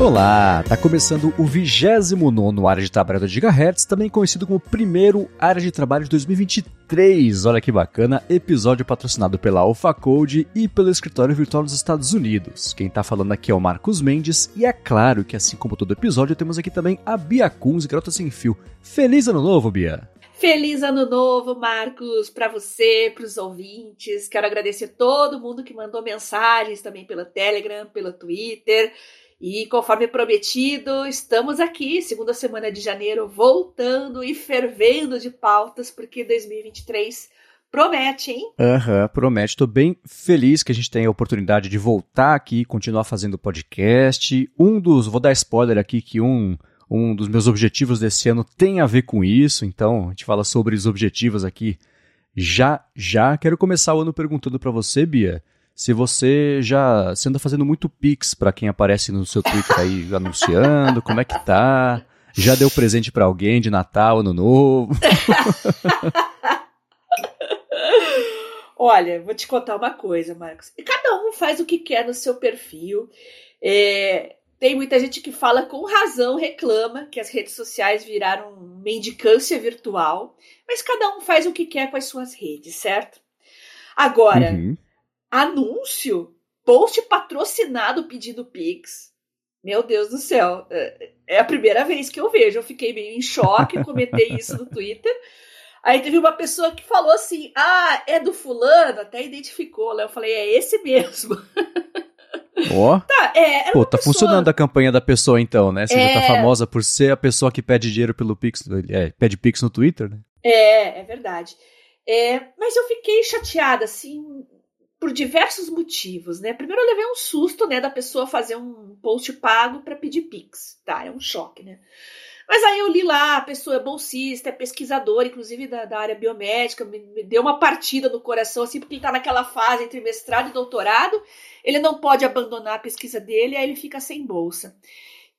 Olá, tá começando o 29 Área de Trabalho da Gigahertz, também conhecido como primeiro Área de Trabalho de 2023. Olha que bacana, episódio patrocinado pela Alpha Code e pelo Escritório Virtual dos Estados Unidos. Quem tá falando aqui é o Marcos Mendes e é claro que assim como todo episódio temos aqui também a Bia Kunz, Garota Sem Fio. Feliz ano novo, Bia! Feliz ano novo, Marcos, para você, para os ouvintes. Quero agradecer todo mundo que mandou mensagens também pelo Telegram, pelo Twitter. E conforme prometido, estamos aqui, segunda semana de janeiro, voltando e fervendo de pautas, porque 2023 promete, hein? Aham, uhum, promete. Estou bem feliz que a gente tenha a oportunidade de voltar aqui, continuar fazendo podcast. Um dos, vou dar spoiler aqui, que um, um dos meus objetivos desse ano tem a ver com isso, então a gente fala sobre os objetivos aqui já já. Quero começar o ano perguntando para você, Bia se você já você anda fazendo muito pix para quem aparece no seu Twitter aí anunciando, como é que tá? Já deu presente para alguém de Natal, Ano Novo? Olha, vou te contar uma coisa, Marcos. Cada um faz o que quer no seu perfil. É, tem muita gente que fala com razão, reclama que as redes sociais viraram mendicância virtual, mas cada um faz o que quer com as suas redes, certo? Agora, uhum anúncio, post patrocinado pedindo Pix. Meu Deus do céu. É, é a primeira vez que eu vejo. Eu fiquei meio em choque, comentei isso no Twitter. Aí teve uma pessoa que falou assim: Ah, é do fulano, até identificou. Né? Eu falei, é esse mesmo. Ó. Oh. Tá, é, Pô, tá pessoa... funcionando a campanha da pessoa então, né? Você é... já tá famosa por ser a pessoa que pede dinheiro pelo Pix, é, pede Pix no Twitter, né? É, é verdade. É, mas eu fiquei chateada, assim, por diversos motivos, né? Primeiro eu levei um susto, né, da pessoa fazer um post pago para pedir Pix, tá? É um choque, né? Mas aí eu li lá, a pessoa é bolsista, é pesquisador, inclusive da, da área biomédica, me, me, deu uma partida no coração, assim, porque ele tá naquela fase entre mestrado e doutorado, ele não pode abandonar a pesquisa dele, aí ele fica sem bolsa.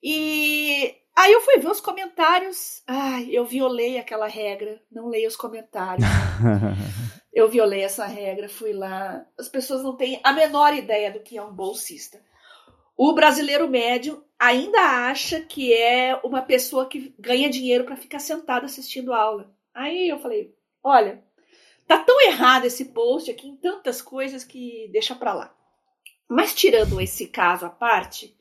E aí eu fui ver os comentários, ai, eu violei aquela regra, não leio os comentários. eu violei essa regra, fui lá. As pessoas não têm a menor ideia do que é um bolsista. O brasileiro médio ainda acha que é uma pessoa que ganha dinheiro para ficar sentado assistindo aula. Aí eu falei: olha, tá tão errado esse post aqui em tantas coisas que deixa para lá. Mas tirando esse caso à parte,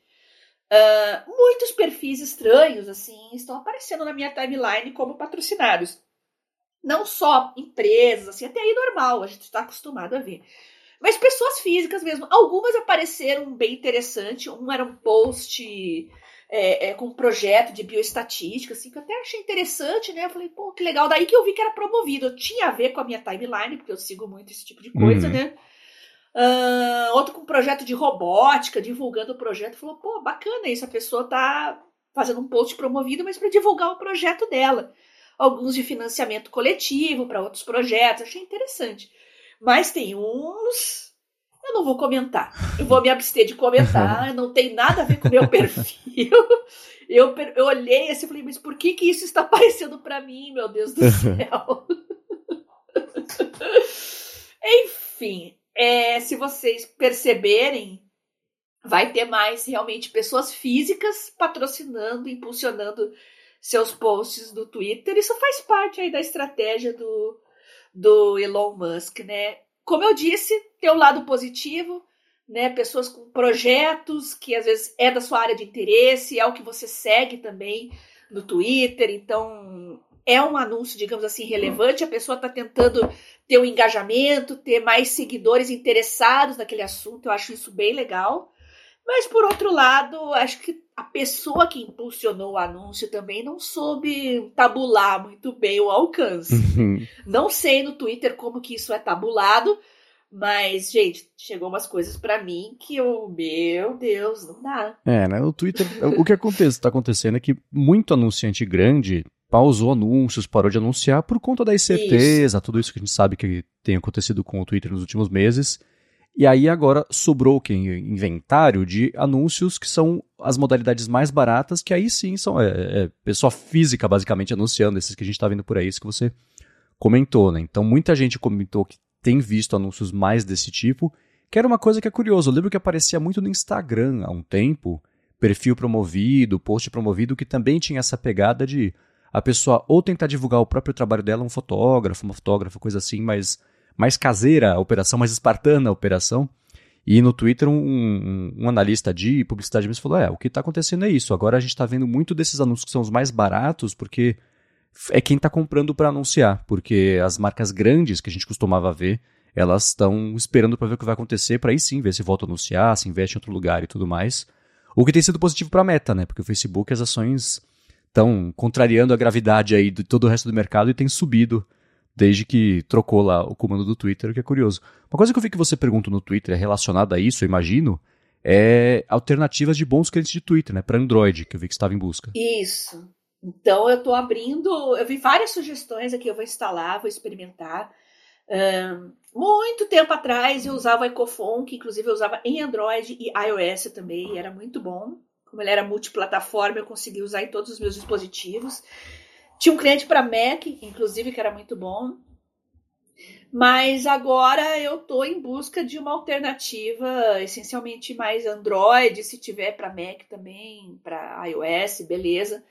uh, muitos perfis estranhos assim estão aparecendo na minha timeline como patrocinados não só empresas, assim, até aí normal, a gente está acostumado a ver. Mas pessoas físicas mesmo. Algumas apareceram bem interessante. Um era um post é, é, com um projeto de bioestatística, assim, que eu até achei interessante, né? Eu falei, pô, que legal. Daí que eu vi que era promovido. Eu tinha a ver com a minha timeline, porque eu sigo muito esse tipo de coisa, uhum. né? Uh, outro com projeto de robótica, divulgando o projeto. Falou, pô, bacana isso. A pessoa tá fazendo um post promovido, mas para divulgar o projeto dela alguns de financiamento coletivo para outros projetos. Achei interessante. Mas tem uns. Eu não vou comentar. Eu vou me abster de comentar. Não tem nada a ver com o meu perfil. Eu, eu olhei assim e falei, mas por que, que isso está aparecendo para mim, meu Deus do céu? Enfim, é, se vocês perceberem, vai ter mais realmente pessoas físicas patrocinando, impulsionando seus posts do Twitter. Isso faz parte aí da estratégia do, do Elon Musk, né? Como eu disse, tem o um lado positivo, né? Pessoas com projetos que às vezes é da sua área de interesse, é o que você segue também no Twitter, então é um anúncio, digamos assim, relevante. A pessoa está tentando ter um engajamento, ter mais seguidores interessados naquele assunto. Eu acho isso bem legal. Mas, por outro lado, acho que a pessoa que impulsionou o anúncio também não soube tabular muito bem o alcance. Uhum. Não sei no Twitter como que isso é tabulado, mas, gente, chegou umas coisas para mim que eu, meu Deus, não dá. É, né? O Twitter, o que acontece, está acontecendo é que muito anunciante grande pausou anúncios, parou de anunciar por conta da incerteza, isso. tudo isso que a gente sabe que tem acontecido com o Twitter nos últimos meses. E aí agora sobrou que inventário de anúncios que são as modalidades mais baratas, que aí sim são é, é pessoa física basicamente anunciando, esses que a gente está vendo por aí, isso que você comentou, né? Então muita gente comentou que tem visto anúncios mais desse tipo, que era uma coisa que é curiosa. Eu lembro que aparecia muito no Instagram há um tempo, perfil promovido, post promovido, que também tinha essa pegada de a pessoa ou tentar divulgar o próprio trabalho dela, um fotógrafo, uma fotógrafa, coisa assim, mais, mais caseira a operação, mais espartana a operação. E no Twitter, um, um, analista de publicidade mesmo falou: é, o que está acontecendo é isso. Agora a gente está vendo muito desses anúncios que são os mais baratos, porque é quem está comprando para anunciar. Porque as marcas grandes que a gente costumava ver, elas estão esperando para ver o que vai acontecer, para aí sim ver se volta a anunciar, se investe em outro lugar e tudo mais. O que tem sido positivo para a meta, né? Porque o Facebook, as ações estão contrariando a gravidade aí de todo o resto do mercado e tem subido desde que trocou lá o comando do Twitter, o que é curioso. Uma coisa que eu vi que você pergunta no Twitter relacionada a isso, eu imagino, é alternativas de bons clientes de Twitter, né, para Android, que eu vi que estava em busca. Isso. Então eu estou abrindo, eu vi várias sugestões aqui, eu vou instalar, vou experimentar. Um, muito tempo atrás eu usava o Ecofon, que inclusive eu usava em Android e iOS também, e era muito bom como ele era multiplataforma, eu consegui usar em todos os meus dispositivos. Tinha um cliente para Mac, inclusive, que era muito bom. Mas agora eu estou em busca de uma alternativa, essencialmente mais Android, se tiver para Mac também, para iOS, beleza.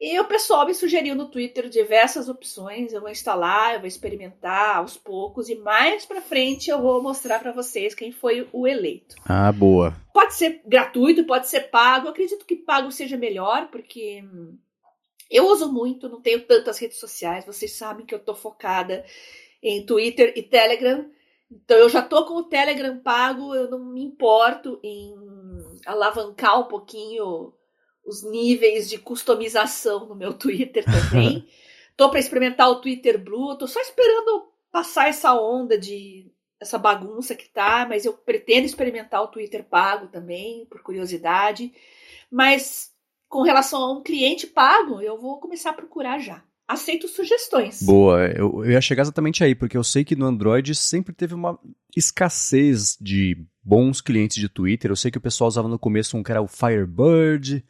E o pessoal me sugeriu no Twitter diversas opções. Eu vou instalar, eu vou experimentar aos poucos e mais para frente eu vou mostrar para vocês quem foi o eleito. Ah, boa. Pode ser gratuito, pode ser pago. Eu acredito que pago seja melhor, porque eu uso muito, não tenho tantas redes sociais. Vocês sabem que eu tô focada em Twitter e Telegram. Então eu já tô com o Telegram pago, eu não me importo em alavancar um pouquinho os níveis de customização no meu Twitter também. tô para experimentar o Twitter Blue, tô só esperando passar essa onda de essa bagunça que tá, mas eu pretendo experimentar o Twitter pago também, por curiosidade. Mas com relação a um cliente pago, eu vou começar a procurar já. Aceito sugestões. Boa, eu, eu ia chegar exatamente aí, porque eu sei que no Android sempre teve uma escassez de bons clientes de Twitter. Eu sei que o pessoal usava no começo um que era o Firebird,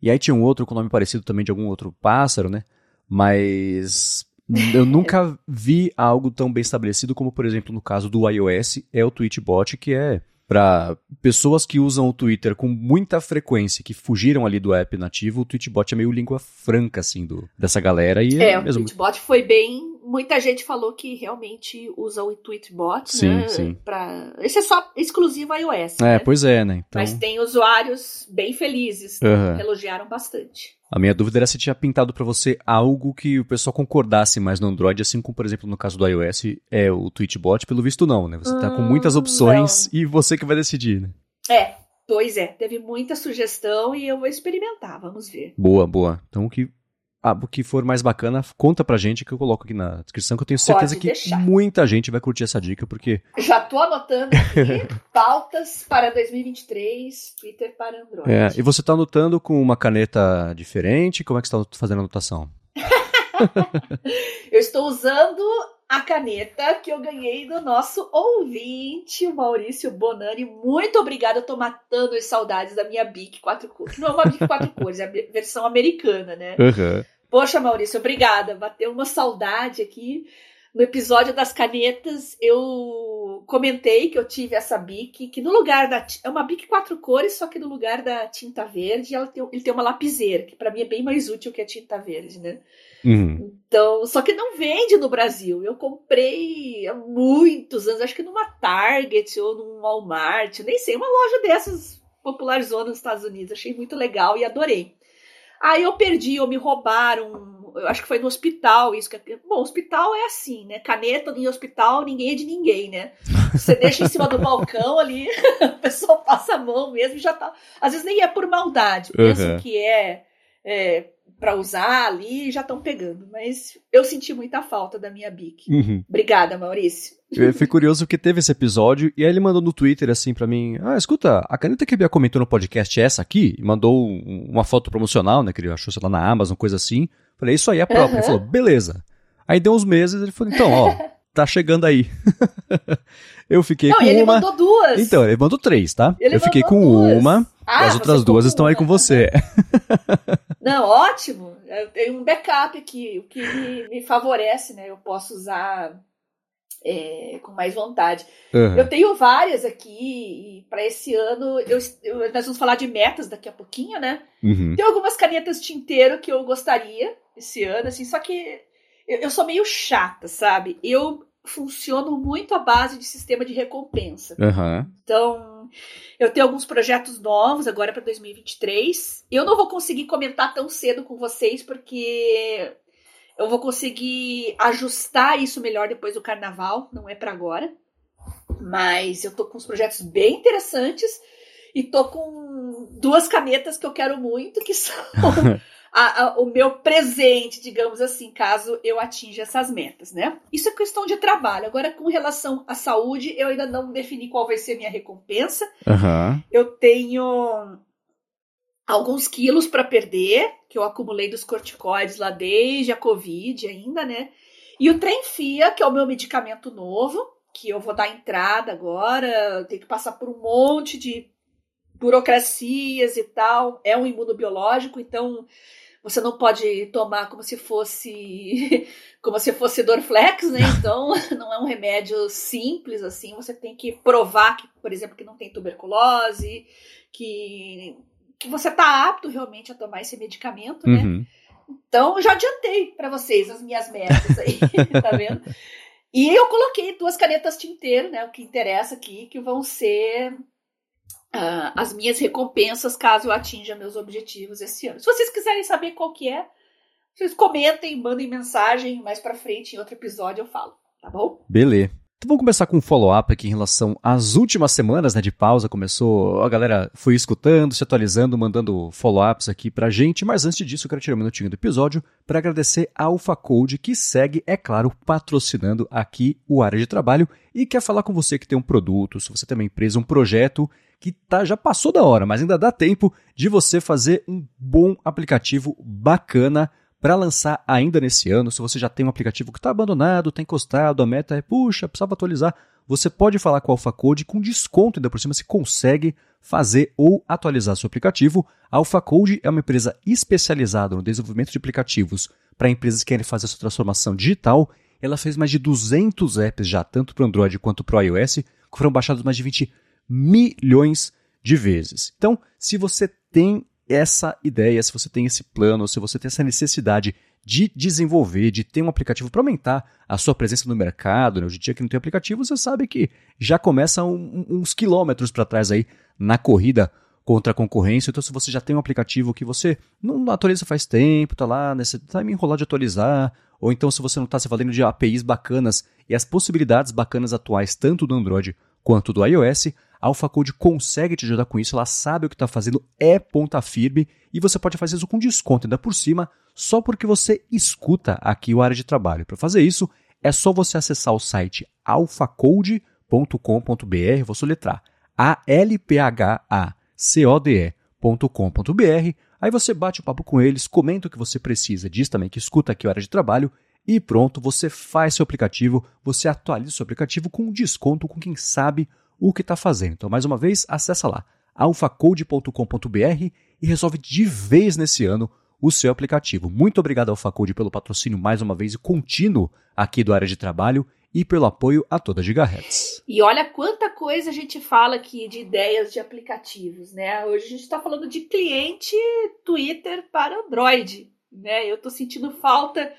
e aí tinha um outro com nome parecido também de algum outro pássaro, né? Mas eu nunca vi algo tão bem estabelecido como, por exemplo, no caso do iOS, é o Tweetbot, que é para pessoas que usam o Twitter com muita frequência, que fugiram ali do app nativo, o Tweetbot é meio língua franca, assim, do, dessa galera. E é, é mesmo... o Tweetbot foi bem muita gente falou que realmente usa o Tweetbot, sim, né? Sim. Pra... Esse é só exclusivo iOS. É, né? pois é, né? Então... Mas tem usuários bem felizes, uhum. elogiaram bastante. A minha dúvida era se tinha pintado para você algo que o pessoal concordasse mais no Android, assim como, por exemplo, no caso do iOS, é o Tweetbot. Pelo visto, não, né? Você hum, tá com muitas hum, opções não. e você que vai decidir, né? É, pois é. Teve muita sugestão e eu vou experimentar, vamos ver. Boa, boa. Então, o que ah, o que for mais bacana, conta pra gente que eu coloco aqui na descrição, que eu tenho certeza que muita gente vai curtir essa dica, porque. Já tô anotando aqui pautas para 2023, Twitter para Android. É, e você tá anotando com uma caneta diferente? Como é que você tá fazendo a anotação? eu estou usando a caneta que eu ganhei do nosso ouvinte, o Maurício Bonani. Muito obrigada, eu tô matando as saudades da minha Bic 4 cores. Não é uma Bic 4 cores, é a versão americana, né? Uhum. Poxa, Maurício, obrigada. Bateu uma saudade aqui. No episódio das canetas, eu comentei que eu tive essa bic, que no lugar da. É uma bic quatro cores, só que no lugar da tinta verde, ela tem, ele tem uma lapiseira, que para mim é bem mais útil que a tinta verde, né? Uhum. Então, só que não vende no Brasil. Eu comprei há muitos anos, acho que numa Target ou num Walmart, nem sei, uma loja dessas popularizou nos Estados Unidos. Achei muito legal e adorei. Aí eu perdi, ou me roubaram. Eu acho que foi no hospital isso. Que, bom, hospital é assim, né? Caneta em hospital, ninguém é de ninguém, né? Você deixa em cima do balcão ali, o pessoal passa a mão mesmo e já tá. Às vezes nem é por maldade, penso uhum. que é, é para usar ali já estão pegando. Mas eu senti muita falta da minha Bic. Uhum. Obrigada, Maurício. Eu fui curioso porque teve esse episódio e aí ele mandou no Twitter assim para mim: Ah, escuta, a caneta que a Bia comentou no podcast é essa aqui? E mandou uma foto promocional, né? Que ele achou, sei lá, na Amazon, coisa assim. Falei, isso aí é próprio. Uhum. Ele falou, beleza. Aí deu uns meses, ele falou, então, ó, tá chegando aí. eu fiquei Não, com ele uma. Ele mandou duas. Então, ele mandou três, tá? Ele eu fiquei com duas. uma. Ah, as outras duas estão aí com você. Não, ótimo. Eu tenho um backup aqui, o que me, me favorece, né? Eu posso usar é, com mais vontade. Uhum. Eu tenho várias aqui, e para esse ano, eu, eu, nós vamos falar de metas daqui a pouquinho, né? Uhum. Tem algumas canetas tinteiro que eu gostaria esse ano, assim, só que eu, eu sou meio chata, sabe? Eu funciono muito à base de sistema de recompensa. Uhum. Então, eu tenho alguns projetos novos agora para 2023. Eu não vou conseguir comentar tão cedo com vocês, porque eu vou conseguir ajustar isso melhor depois do carnaval, não é para agora. Mas eu tô com uns projetos bem interessantes e tô com duas canetas que eu quero muito, que são a, a, o meu presente, digamos assim, caso eu atinja essas metas, né? Isso é questão de trabalho. Agora, com relação à saúde, eu ainda não defini qual vai ser a minha recompensa. Uhum. Eu tenho alguns quilos para perder, que eu acumulei dos corticoides lá desde a Covid ainda, né? E o Trenfia, que é o meu medicamento novo, que eu vou dar entrada agora, tenho que passar por um monte de burocracias e tal. É um imunobiológico, então você não pode tomar como se fosse como se fosse Dorflex, né? Então não é um remédio simples assim. Você tem que provar que, por exemplo, que não tem tuberculose, que que você está apto realmente a tomar esse medicamento, né? Uhum. Então, já adiantei para vocês as minhas metas aí, tá vendo? E eu coloquei duas canetas tinteiro, né? O que interessa aqui, que vão ser uh, as minhas recompensas caso eu atinja meus objetivos esse ano. Se vocês quiserem saber qual que é, vocês comentem, mandem mensagem, mais para frente em outro episódio eu falo, tá bom? Beleza. Então vamos começar com um follow-up aqui em relação às últimas semanas né, de pausa. Começou, a galera foi escutando, se atualizando, mandando follow-ups aqui pra gente. Mas antes disso, eu quero tirar um minutinho do episódio para agradecer a Alpha Code, que segue, é claro, patrocinando aqui o área de trabalho e quer falar com você que tem um produto, se você tem uma empresa, um projeto que tá, já passou da hora, mas ainda dá tempo de você fazer um bom aplicativo bacana para lançar ainda nesse ano. Se você já tem um aplicativo que está abandonado, está encostado, a meta é, puxa, precisava atualizar, você pode falar com a AlphaCode com desconto ainda por cima, se consegue fazer ou atualizar seu aplicativo. A AlphaCode é uma empresa especializada no desenvolvimento de aplicativos para empresas que querem fazer essa transformação digital. Ela fez mais de 200 apps já, tanto para Android quanto para iOS, que foram baixados mais de 20 milhões de vezes. Então, se você tem essa ideia, se você tem esse plano, se você tem essa necessidade de desenvolver, de ter um aplicativo para aumentar a sua presença no mercado, né? hoje em dia que não tem aplicativo, você sabe que já começa um, uns quilômetros para trás aí na corrida contra a concorrência. Então, se você já tem um aplicativo que você não atualiza faz tempo, tá lá, né, você tá me enrolado de atualizar, ou então se você não está se valendo de APIs bacanas e as possibilidades bacanas atuais, tanto do Android quanto do iOS, a AlphaCode consegue te ajudar com isso, ela sabe o que está fazendo, é ponta firme e você pode fazer isso com desconto ainda por cima, só porque você escuta aqui o área de trabalho. Para fazer isso, é só você acessar o site alphacode.com.br, vou soletrar A-L-P-H-A-C-O-D-E.com.br. Aí você bate o papo com eles, comenta o que você precisa, diz também que escuta aqui o área de trabalho e pronto, você faz seu aplicativo, você atualiza seu aplicativo com desconto com quem sabe o que está fazendo. Então, mais uma vez, acessa lá alfacode.com.br e resolve de vez nesse ano o seu aplicativo. Muito obrigado, AlphaCode, pelo patrocínio mais uma vez e contínuo aqui do área de trabalho e pelo apoio a toda Gigahertz. E olha quanta coisa a gente fala aqui de ideias de aplicativos, né? Hoje a gente está falando de cliente Twitter para Android, né? Eu estou sentindo falta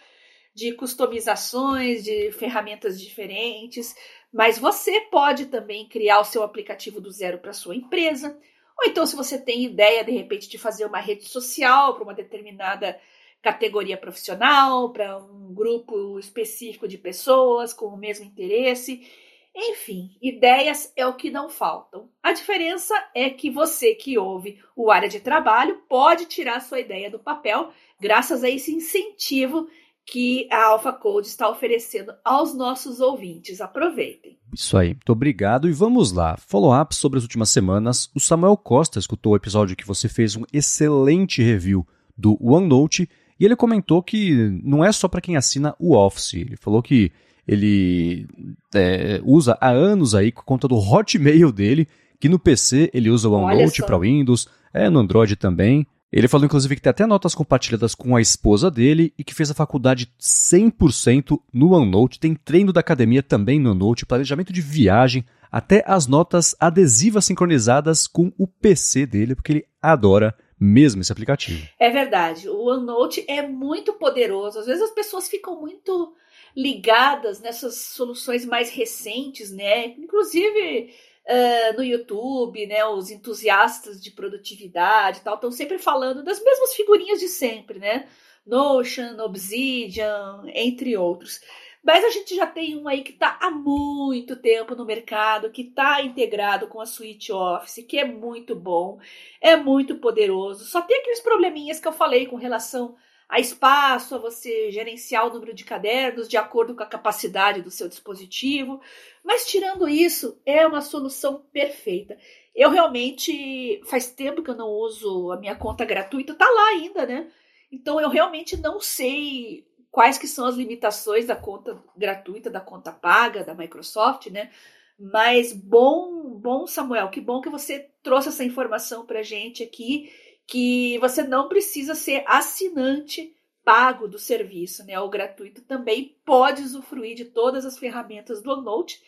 de customizações, de ferramentas diferentes, mas você pode também criar o seu aplicativo do zero para sua empresa. Ou então, se você tem ideia, de repente, de fazer uma rede social para uma determinada categoria profissional, para um grupo específico de pessoas com o mesmo interesse. Enfim, ideias é o que não faltam. A diferença é que você que ouve o área de trabalho pode tirar sua ideia do papel graças a esse incentivo que a Alpha Code está oferecendo aos nossos ouvintes. Aproveitem. Isso aí, muito obrigado. E vamos lá. Follow-up sobre as últimas semanas. O Samuel Costa escutou o episódio que você fez um excelente review do OneNote e ele comentou que não é só para quem assina o Office. Ele falou que ele é, usa há anos aí por conta do Hotmail dele, que no PC ele usa o OneNote para Windows, é no Android também. Ele falou, inclusive, que tem até notas compartilhadas com a esposa dele e que fez a faculdade 100% no OneNote. Tem treino da academia também no OneNote, planejamento de viagem, até as notas adesivas sincronizadas com o PC dele, porque ele adora mesmo esse aplicativo. É verdade. O OneNote é muito poderoso. Às vezes as pessoas ficam muito ligadas nessas soluções mais recentes, né? Inclusive uh, no YouTube, né? Os entusiastas de produtividade e tal estão sempre falando das mesmas figurinhas de sempre, né? Notion, Obsidian, entre outros. Mas a gente já tem um aí que está há muito tempo no mercado, que está integrado com a Suite Office, que é muito bom, é muito poderoso. Só tem aqueles probleminhas que eu falei com relação a espaço, a você gerenciar o número de cadernos de acordo com a capacidade do seu dispositivo. Mas tirando isso, é uma solução perfeita. Eu realmente faz tempo que eu não uso a minha conta gratuita, tá lá ainda, né? Então eu realmente não sei quais que são as limitações da conta gratuita, da conta paga da Microsoft, né? Mas bom, bom Samuel, que bom que você trouxe essa informação para gente aqui que você não precisa ser assinante pago do serviço, né? O gratuito também pode usufruir de todas as ferramentas do OneNote.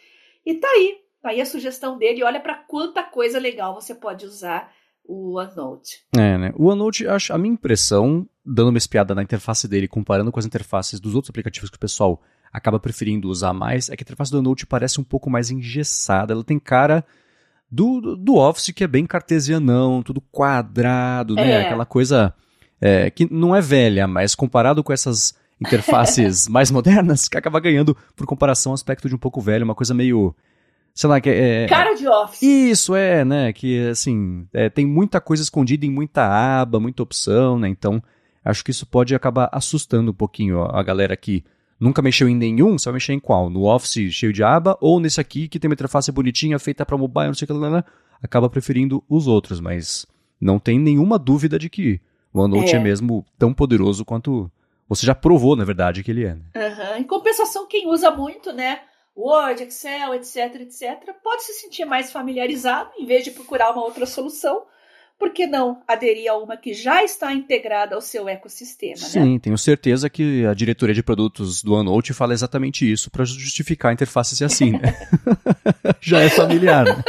E tá aí, tá aí a sugestão dele. Olha para quanta coisa legal você pode usar o OneNote. É, né? O OneNote, a minha impressão, dando uma espiada na interface dele, comparando com as interfaces dos outros aplicativos que o pessoal acaba preferindo usar mais, é que a interface do OneNote parece um pouco mais engessada. Ela tem cara do, do Office, que é bem cartesianão, tudo quadrado, né? É. Aquela coisa é, que não é velha, mas comparado com essas interfaces mais modernas, que acaba ganhando, por comparação, aspecto de um pouco velho, uma coisa meio. Sei lá, que é. é Cara de Office. Isso, é, né? Que, assim, é, tem muita coisa escondida em muita aba, muita opção, né? Então, acho que isso pode acabar assustando um pouquinho a galera que nunca mexeu em nenhum, vai mexer em qual? No Office cheio de aba ou nesse aqui que tem uma interface bonitinha, feita para mobile, não sei o que, lá, lá, acaba preferindo os outros, mas não tem nenhuma dúvida de que o OneNote é. é mesmo tão poderoso quanto você já provou, na verdade, que ele é. Né? Uhum. Em compensação, quem usa muito, né? Word, Excel, etc, etc, pode se sentir mais familiarizado em vez de procurar uma outra solução por que não aderir a uma que já está integrada ao seu ecossistema? Né? Sim, né? tenho certeza que a diretoria de produtos do OneNote fala exatamente isso para justificar a interface ser assim, né? já é familiar. Né?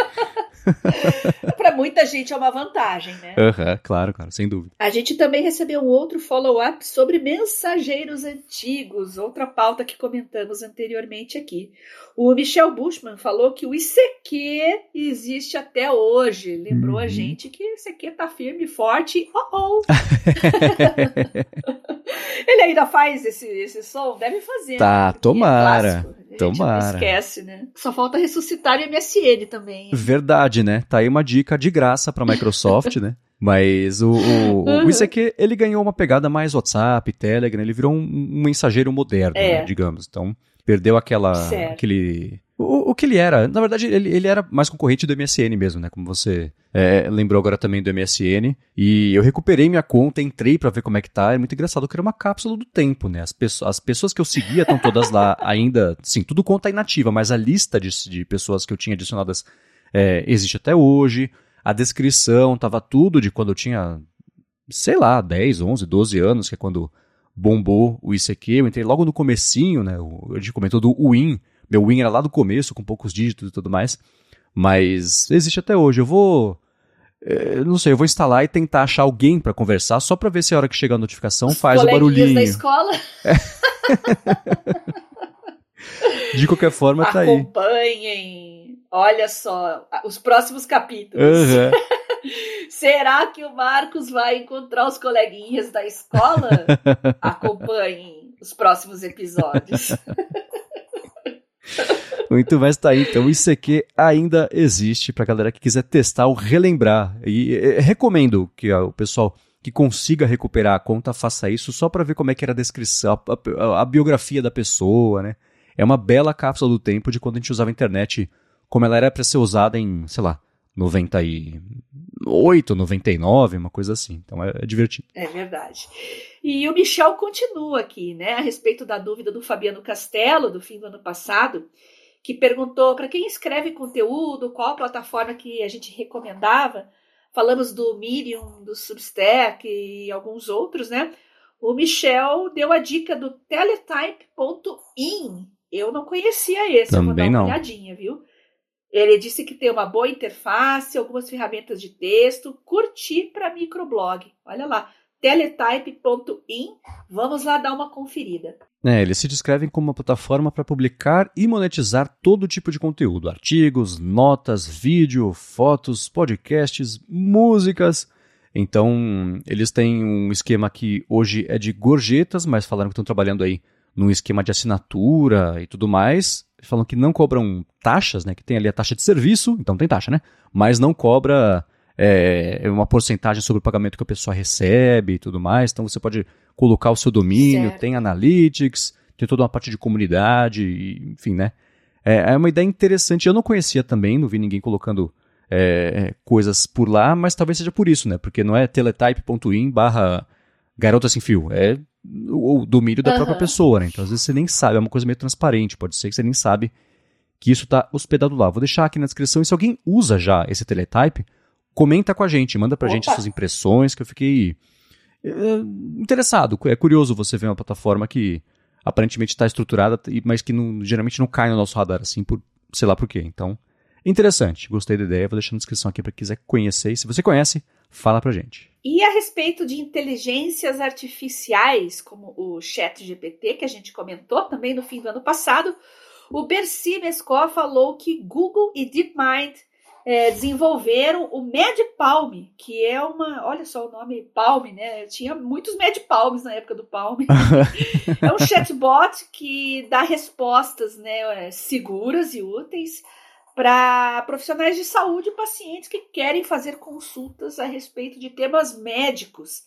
Para muita gente é uma vantagem, né? Uhum, claro, claro, sem dúvida. A gente também recebeu um outro follow-up sobre mensageiros antigos, outra pauta que comentamos anteriormente aqui. O Michel Bushman falou que o ICQ existe até hoje. Lembrou uhum. a gente que o ICQ tá firme e forte. Oh, oh. Ele ainda faz esse, esse som? Deve fazer. Tá, né? tomara. É Tomara. esquece, né? Só falta ressuscitar o MSN também. Verdade, né? Tá aí uma dica de graça pra Microsoft, né? Mas o, o, uhum. o ICQ, ele ganhou uma pegada mais WhatsApp, Telegram, ele virou um, um mensageiro moderno, é. né, digamos. Então, perdeu aquela, aquele o, o que ele era, na verdade, ele, ele era mais concorrente do MSN mesmo, né? Como você é, lembrou agora também do MSN. E eu recuperei minha conta, entrei para ver como é que tá. É muito engraçado que era uma cápsula do tempo, né? As, pessoas, as pessoas que eu seguia estão todas lá ainda, sim, tudo conta inativa, mas a lista de, de pessoas que eu tinha adicionadas é, existe até hoje. A descrição tava tudo de quando eu tinha, sei lá, 10, 11, 12 anos, que é quando bombou o ICQ. Eu entrei logo no comecinho, né? A gente comentou do Win meu Win era lá do começo, com poucos dígitos e tudo mais. Mas existe até hoje. Eu vou. Eu eh, não sei, eu vou instalar e tentar achar alguém para conversar, só para ver se a hora que chegar a notificação Os faz o barulhinho. da escola? É. De qualquer forma, tá aí. Acompanhem. Olha só, os próximos capítulos. Uhum. Será que o Marcos vai encontrar os coleguinhas da escola? Acompanhem os próximos episódios. Muito bem, está aí. Então, isso aqui ainda existe para galera que quiser testar ou relembrar. E, e recomendo que ó, o pessoal que consiga recuperar a conta faça isso só para ver como é que era a descrição, a, a, a, biografia da pessoa, né? É uma bela cápsula do tempo de quando a gente usava a internet como ela era para ser usada em, sei lá, 98, 99, uma coisa assim. Então é, é divertido. É verdade. E o Michel continua aqui, né, a respeito da dúvida do Fabiano Castelo, do fim do ano passado, que perguntou para quem escreve conteúdo, qual plataforma que a gente recomendava. falamos do Medium, do Substack e alguns outros, né? O Michel deu a dica do teletype.in. Eu não conhecia esse, Também eu vou dar uma não. olhadinha, viu? Ele disse que tem uma boa interface, algumas ferramentas de texto, curtir para microblog. Olha lá, teletype.in. Vamos lá dar uma conferida. É, eles se descrevem como uma plataforma para publicar e monetizar todo tipo de conteúdo: artigos, notas, vídeo, fotos, podcasts, músicas. Então, eles têm um esquema que hoje é de gorjetas, mas falaram que estão trabalhando aí num esquema de assinatura e tudo mais. Falam que não cobram taxas, né? Que tem ali a taxa de serviço, então tem taxa, né? Mas não cobra é, uma porcentagem sobre o pagamento que a pessoa recebe e tudo mais. Então você pode colocar o seu domínio, Certo. tem analytics, tem toda uma parte de comunidade, enfim, né? É, é uma ideia interessante. Eu não conhecia também, não vi ninguém colocando é, coisas por lá, mas talvez seja por isso, né? Porque não é teletype.in barra garota sem fio, é o, o domínio da Aham. própria pessoa, né? Então às vezes você nem sabe, é uma coisa meio transparente, pode ser que você nem sabe que isso está hospedado lá. Vou deixar aqui na descrição, e se alguém usa já esse teletype, comenta com a gente, manda pra Opa. gente suas impressões, que eu fiquei é, interessado. É curioso você ver uma plataforma que aparentemente está estruturada, mas que não- geralmente não cai no nosso radar assim, por sei lá por quê. Então, interessante. Gostei da ideia, vou deixar na descrição aqui para quem quiser conhecer. E se você conhece, fala pra gente. E a respeito de inteligências artificiais, como o Chat GPT, que a gente comentou também no fim do ano passado, o Bercy Mescó falou que Google e DeepMind eh, desenvolveram o MedPalm, que é uma. Olha só o nome Palm, né? Tinha muitos MedPalms na época do Palm. é um chatbot que dá respostas né, eh, seguras e úteis para profissionais de saúde e pacientes que querem fazer consultas a respeito de temas médicos.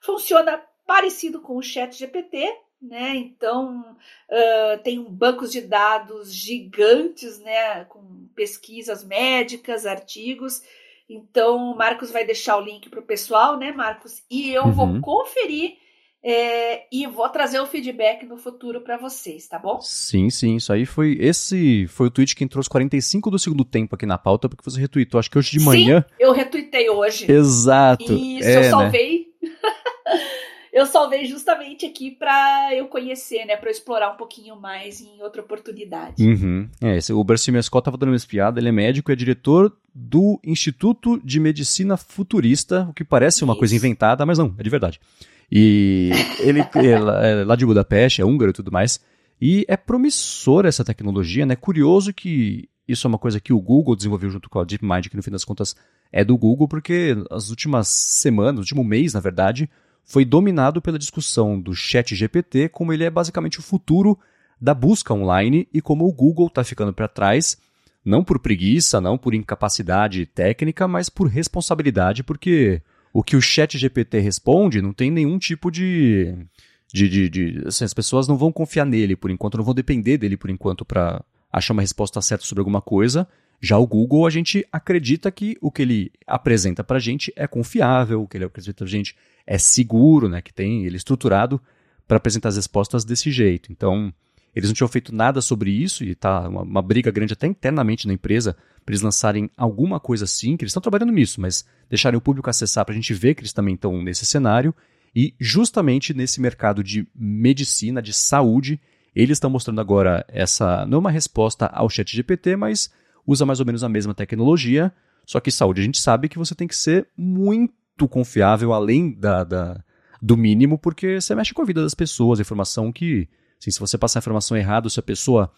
Funciona parecido com o Chat GPT, né? Então ah, tem bancos de dados gigantes, né? Com pesquisas médicas, artigos. Então o Marcos vai deixar o link para o pessoal, né, Marcos? E eu Uhum. vou conferir é, e vou trazer o feedback no futuro para vocês, tá bom? Sim, sim, isso aí foi. Esse foi o tweet que entrou os 45 do segundo tempo aqui na pauta, porque você retweetou, acho que hoje de manhã. Eu retuitei hoje. Exato. Isso, é, eu né? salvei. eu salvei justamente aqui para eu conhecer, né? Para eu explorar um pouquinho mais em outra oportunidade. Uhum. É, esse, o Bercy Mescott estava dando uma espiada, ele é médico, é diretor do Instituto de Medicina Futurista, o que parece uma Isso. coisa inventada, mas não, é de verdade. E ele é lá- de Budapeste, é húngaro e tudo mais. E é promissora essa tecnologia, né? Curioso que isso é uma coisa que o Google desenvolveu junto com a DeepMind, que no fim das contas é do Google, porque as últimas semanas, o último mês, na verdade, foi dominado pela discussão do chat GPT, como ele é basicamente o futuro da busca online e como o Google está ficando para trás, não por preguiça, não por incapacidade técnica, mas por responsabilidade, porque o que o chat GPT responde não tem nenhum tipo de. de, de, de- assim, as pessoas não vão confiar nele por enquanto, não vão depender dele por enquanto para achar uma resposta certa sobre alguma coisa. Já o Google, a gente acredita que o que ele apresenta para a gente é confiável, o que ele apresenta para a gente é seguro, né, que tem ele estruturado para apresentar as respostas desse jeito. Então, eles não tinham feito nada sobre isso e tá uma, uma briga grande até internamente na empresa para eles lançarem alguma coisa assim, que eles estão trabalhando nisso, mas deixarem o público acessar para a gente ver que eles também estão nesse cenário. E justamente nesse mercado de medicina, de saúde, eles estão mostrando agora essa, não uma resposta ao chat GPT, mas usa mais ou menos a mesma tecnologia, só que saúde a gente sabe que você tem que ser muito confiável, além da, da- do mínimo, porque você mexe com a vida das pessoas, informação que, assim, se você passar a informação errada, se a pessoa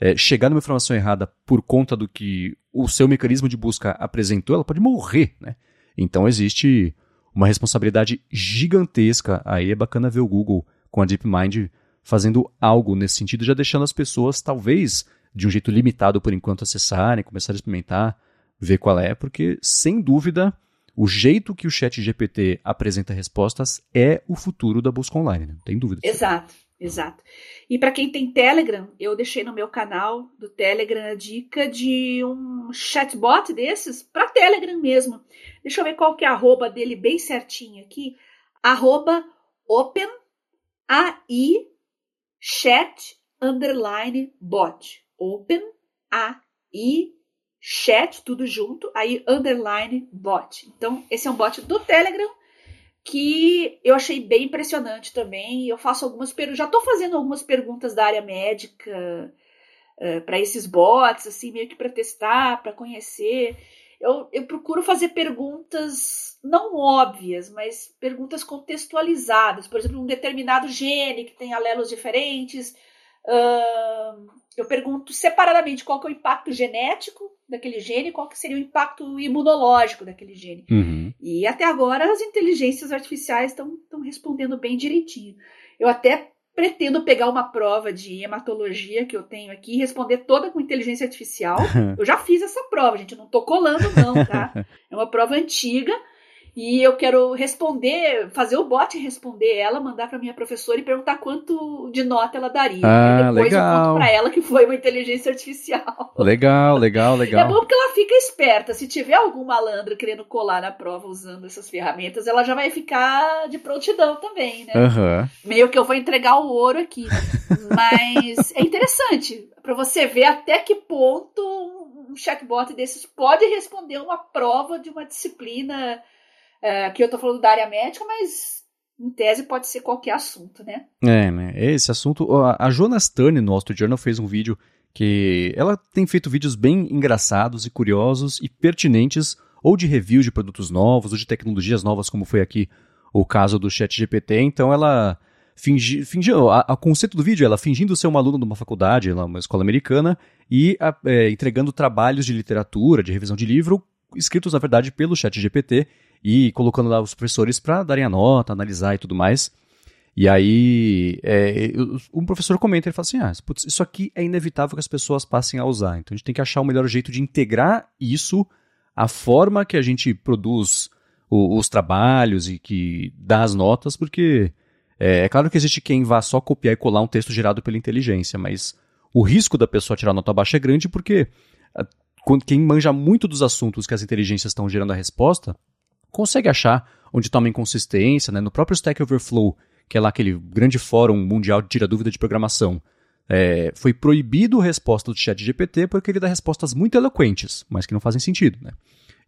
é, chegar numa informação errada por conta do que o seu mecanismo de busca apresentou, ela pode morrer, né? Então existe uma responsabilidade gigantesca. Aí é bacana ver o Google com a DeepMind fazendo algo nesse sentido, já deixando as pessoas, talvez, de um jeito limitado por enquanto, acessarem, começar a experimentar, ver qual é, porque, sem dúvida, o jeito que o chat GPT apresenta respostas é o futuro da busca online, né? não tem dúvida. Exato, exato. E para quem tem Telegram, eu deixei no meu canal do Telegram a dica de um chatbot desses para Telegram mesmo. Deixa eu ver qual que é a arroba dele bem certinho aqui. Arroba open AI chat underline bot. Open AI chat, tudo junto, aí underline bot. Então, esse é um bot do Telegram que eu achei bem impressionante também. Eu faço algumas perguntas, já estou fazendo algumas perguntas da área médica eh, para esses bots, assim, meio que para testar, para conhecer. Eu, eu procuro fazer perguntas não óbvias, mas perguntas contextualizadas. Por exemplo, um determinado gene que tem alelos diferentes. Uh, eu pergunto separadamente qual é o impacto genético daquele gene, qual que seria o impacto imunológico daquele gene. Uhum. E até agora as inteligências artificiais estão respondendo bem direitinho. Eu até pretendo pegar uma prova de hematologia que eu tenho aqui e responder toda com inteligência artificial. eu já fiz essa prova, gente, eu não tô colando não, tá? É uma prova antiga e eu quero responder, fazer o bot responder ela, mandar para minha professora e perguntar quanto de nota ela daria. Ah, depois legal. eu conto para ela que foi uma inteligência artificial. Legal, legal, legal. É bom porque ela fica esperta. Se tiver algum malandro querendo colar na prova usando essas ferramentas, ela já vai ficar de prontidão também, né? Uhum. Meio que eu vou entregar o ouro aqui. Mas é interessante para você ver até que ponto um chatbot desses pode responder uma prova de uma disciplina é, aqui eu tô falando da área médica, mas em tese pode ser qualquer assunto, né? É, né? Esse assunto. A Jonas Turner no Street Journal fez um vídeo que ela tem feito vídeos bem engraçados e curiosos e pertinentes, ou de review de produtos novos, ou de tecnologias novas, como foi aqui o caso do Chat GPT. Então ela fingi, fingiu, a, conceito do vídeo é ela fingindo ser uma aluna de uma faculdade, uma escola americana, e a, é, entregando trabalhos de literatura, de revisão de livro, escritos, na verdade, pelo Chat GPT, e colocando lá os professores para darem a nota, analisar e tudo mais. E aí, é, um professor comenta, ele fala assim, ah, putz, isso aqui é inevitável que as pessoas passem a usar, então a gente tem que achar o melhor jeito de integrar isso, a forma que a gente produz o, os trabalhos e que dá as notas, porque é, é, claro que existe quem vá só copiar e colar um texto gerado pela inteligência, mas o risco da pessoa tirar nota baixa é grande porque quem manja muito dos assuntos que as inteligências estão gerando a resposta, consegue achar onde está uma inconsistência, né? No próprio Stack Overflow, que é lá aquele grande fórum mundial de tira dúvida de programação, é, foi proibido a resposta do chat GPT porque ele dá respostas muito eloquentes, mas que não fazem sentido, né?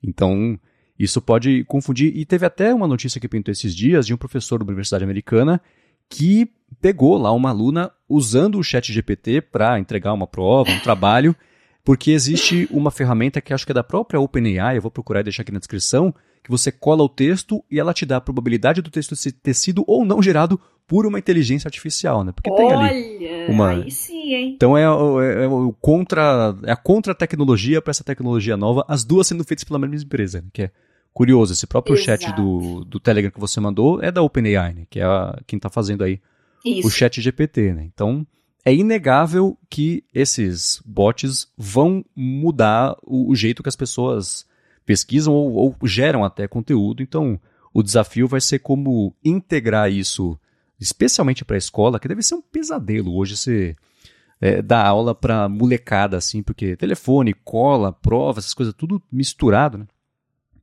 Então, isso pode confundir. E teve até uma notícia que pintou esses dias de um professor da Universidade Americana que pegou lá uma aluna usando o chat GPT para entregar uma prova, um trabalho, porque existe uma ferramenta que acho que é da própria OpenAI, eu vou procurar e deixar aqui na descrição, que você cola o texto e ela te dá a probabilidade do texto ter sido ou não gerado por uma inteligência artificial, né? Porque Olha, tem ali uma. Aí sim, hein? Então é, é, é o contra, é a contra-tecnologia para essa tecnologia nova, as duas sendo feitas pela mesma empresa, né? que é curioso. Esse próprio Exato. chat do, do Telegram que você mandou é da OpenAI, né? Que é a, quem está fazendo aí Isso. o chat GPT, né? Então é inegável que esses bots vão mudar o, o jeito que as pessoas pesquisam ou, ou geram até conteúdo. Então, o desafio vai ser como integrar isso, especialmente para a escola, que deve ser um pesadelo hoje você é, dar aula para molecada, assim, porque telefone, cola, prova, essas coisas, tudo misturado, né?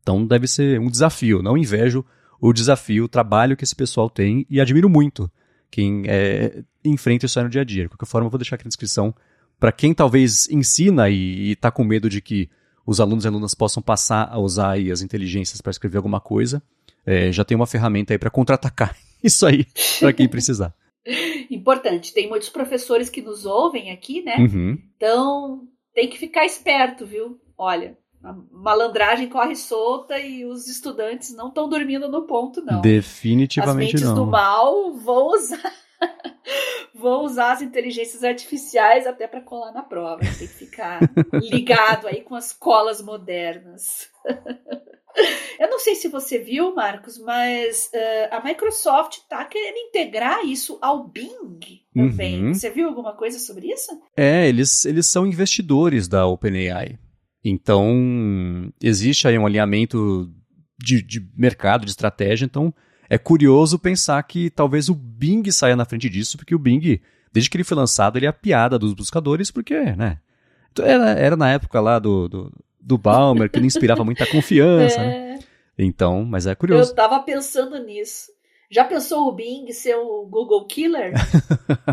Então deve ser um desafio. Não invejo o desafio, o trabalho que esse pessoal tem e admiro muito quem é, enfrenta isso aí no dia a dia. De qualquer forma, eu vou deixar aqui na descrição para quem talvez ensina e está com medo de que os alunos e alunas possam passar a usar aí as inteligências para escrever alguma coisa. É, já tem uma ferramenta aí para contra-atacar isso aí, para quem precisar. Importante. Tem muitos professores que nos ouvem aqui, né? Uhum. Então, tem que ficar esperto, viu? Olha, a malandragem corre solta e os estudantes não estão dormindo no ponto, não. Definitivamente As mentes não. do mal vão usar Vou usar as inteligências artificiais até para colar na prova. Tem que ficar ligado aí com as colas modernas. Eu não sei se você viu, Marcos, mas uh, a Microsoft está querendo integrar isso ao Bing também. Uhum. Você viu alguma coisa sobre isso? É, eles, eles são investidores da OpenAI. Então, existe aí um alinhamento de, de mercado, de estratégia. Então, é curioso pensar que talvez o Bing saia na frente disso, porque o Bing, desde que ele foi lançado, ele é a piada dos buscadores, porque, né? Era, era na época lá do, do, do Balmer, que ele inspirava muita confiança, é. né? Então, mas é curioso. Eu tava pensando nisso. Já pensou o Bing ser o Google Killer?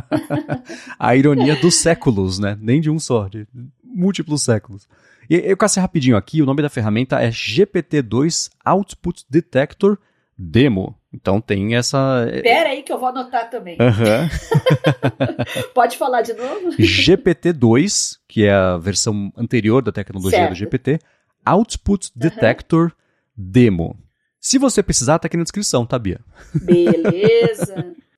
a ironia dos séculos, né? Nem de um só, de múltiplos séculos. E eu caçei rapidinho aqui, o nome da ferramenta é GPT-2 Output Detector Demo. Então tem essa. Pera aí que eu vou anotar também. Uhum. Pode falar de novo? GPT-2, que é a versão anterior da tecnologia certo. do GPT, Output Detector uhum. Demo. Se você precisar, tá aqui na descrição, tá, Bia? Beleza.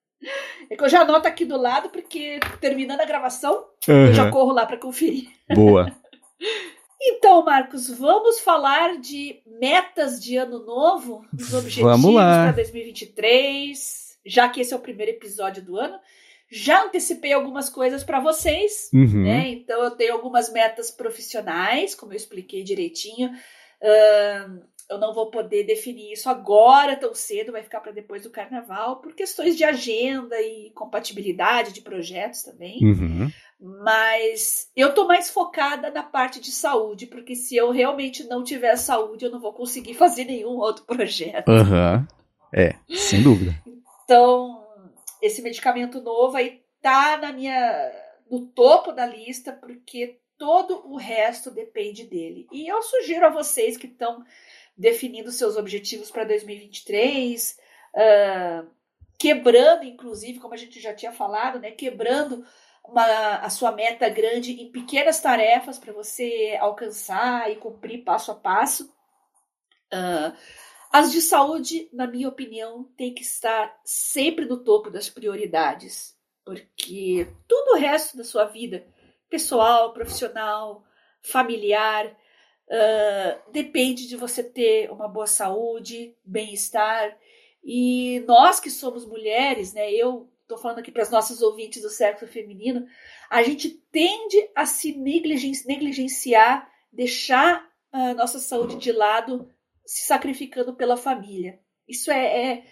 É que eu já anoto aqui do lado, porque terminando a gravação, uhum. eu já corro lá para conferir. Boa. Então, Marcos, vamos falar de metas de ano novo, dos objetivos para 2023, já que esse é o primeiro episódio do ano. Já antecipei algumas coisas para vocês, uhum. né? Então, eu tenho algumas metas profissionais, como eu expliquei direitinho. Uh, eu não vou poder definir isso agora tão cedo, vai ficar para depois do carnaval, por questões de agenda e compatibilidade de projetos também. Uhum. Mas eu tô mais focada na parte de saúde, porque se eu realmente não tiver saúde, eu não vou conseguir fazer nenhum outro projeto. Uhum. É, sem dúvida. Então, esse medicamento novo aí tá na minha no topo da lista, porque todo o resto depende dele. E eu sugiro a vocês que estão definindo seus objetivos para 2023, uh, quebrando, inclusive, como a gente já tinha falado, né, quebrando uma, a sua meta grande em pequenas tarefas para você alcançar e cumprir passo a passo. Uh, as de saúde, na minha opinião, tem que estar sempre no topo das prioridades, porque todo o resto da sua vida, pessoal, profissional, familiar, Uh, depende de você ter uma boa saúde, bem-estar. E nós que somos mulheres, né? Eu estou falando aqui para as nossas ouvintes do sexo feminino, a gente tende a se negligenciar, deixar a nossa saúde de lado, se sacrificando pela família. Isso é, é,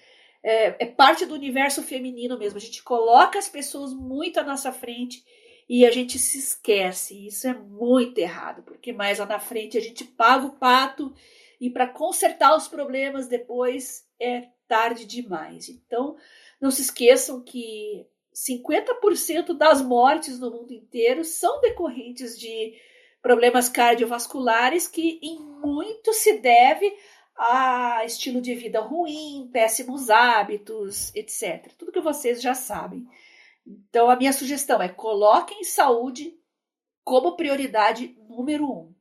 é, é parte do universo feminino mesmo. A gente coloca as pessoas muito à nossa frente e a gente se esquece. Isso é muito errado, porque mais lá na frente a gente paga o pato e para consertar os problemas depois é tarde demais. Então, não se esqueçam que 50% das mortes no mundo inteiro são decorrentes de problemas cardiovasculares que em muito se deve a estilo de vida ruim, péssimos hábitos, etc. Tudo que vocês já sabem. Então, a minha sugestão é coloquem saúde como prioridade número um.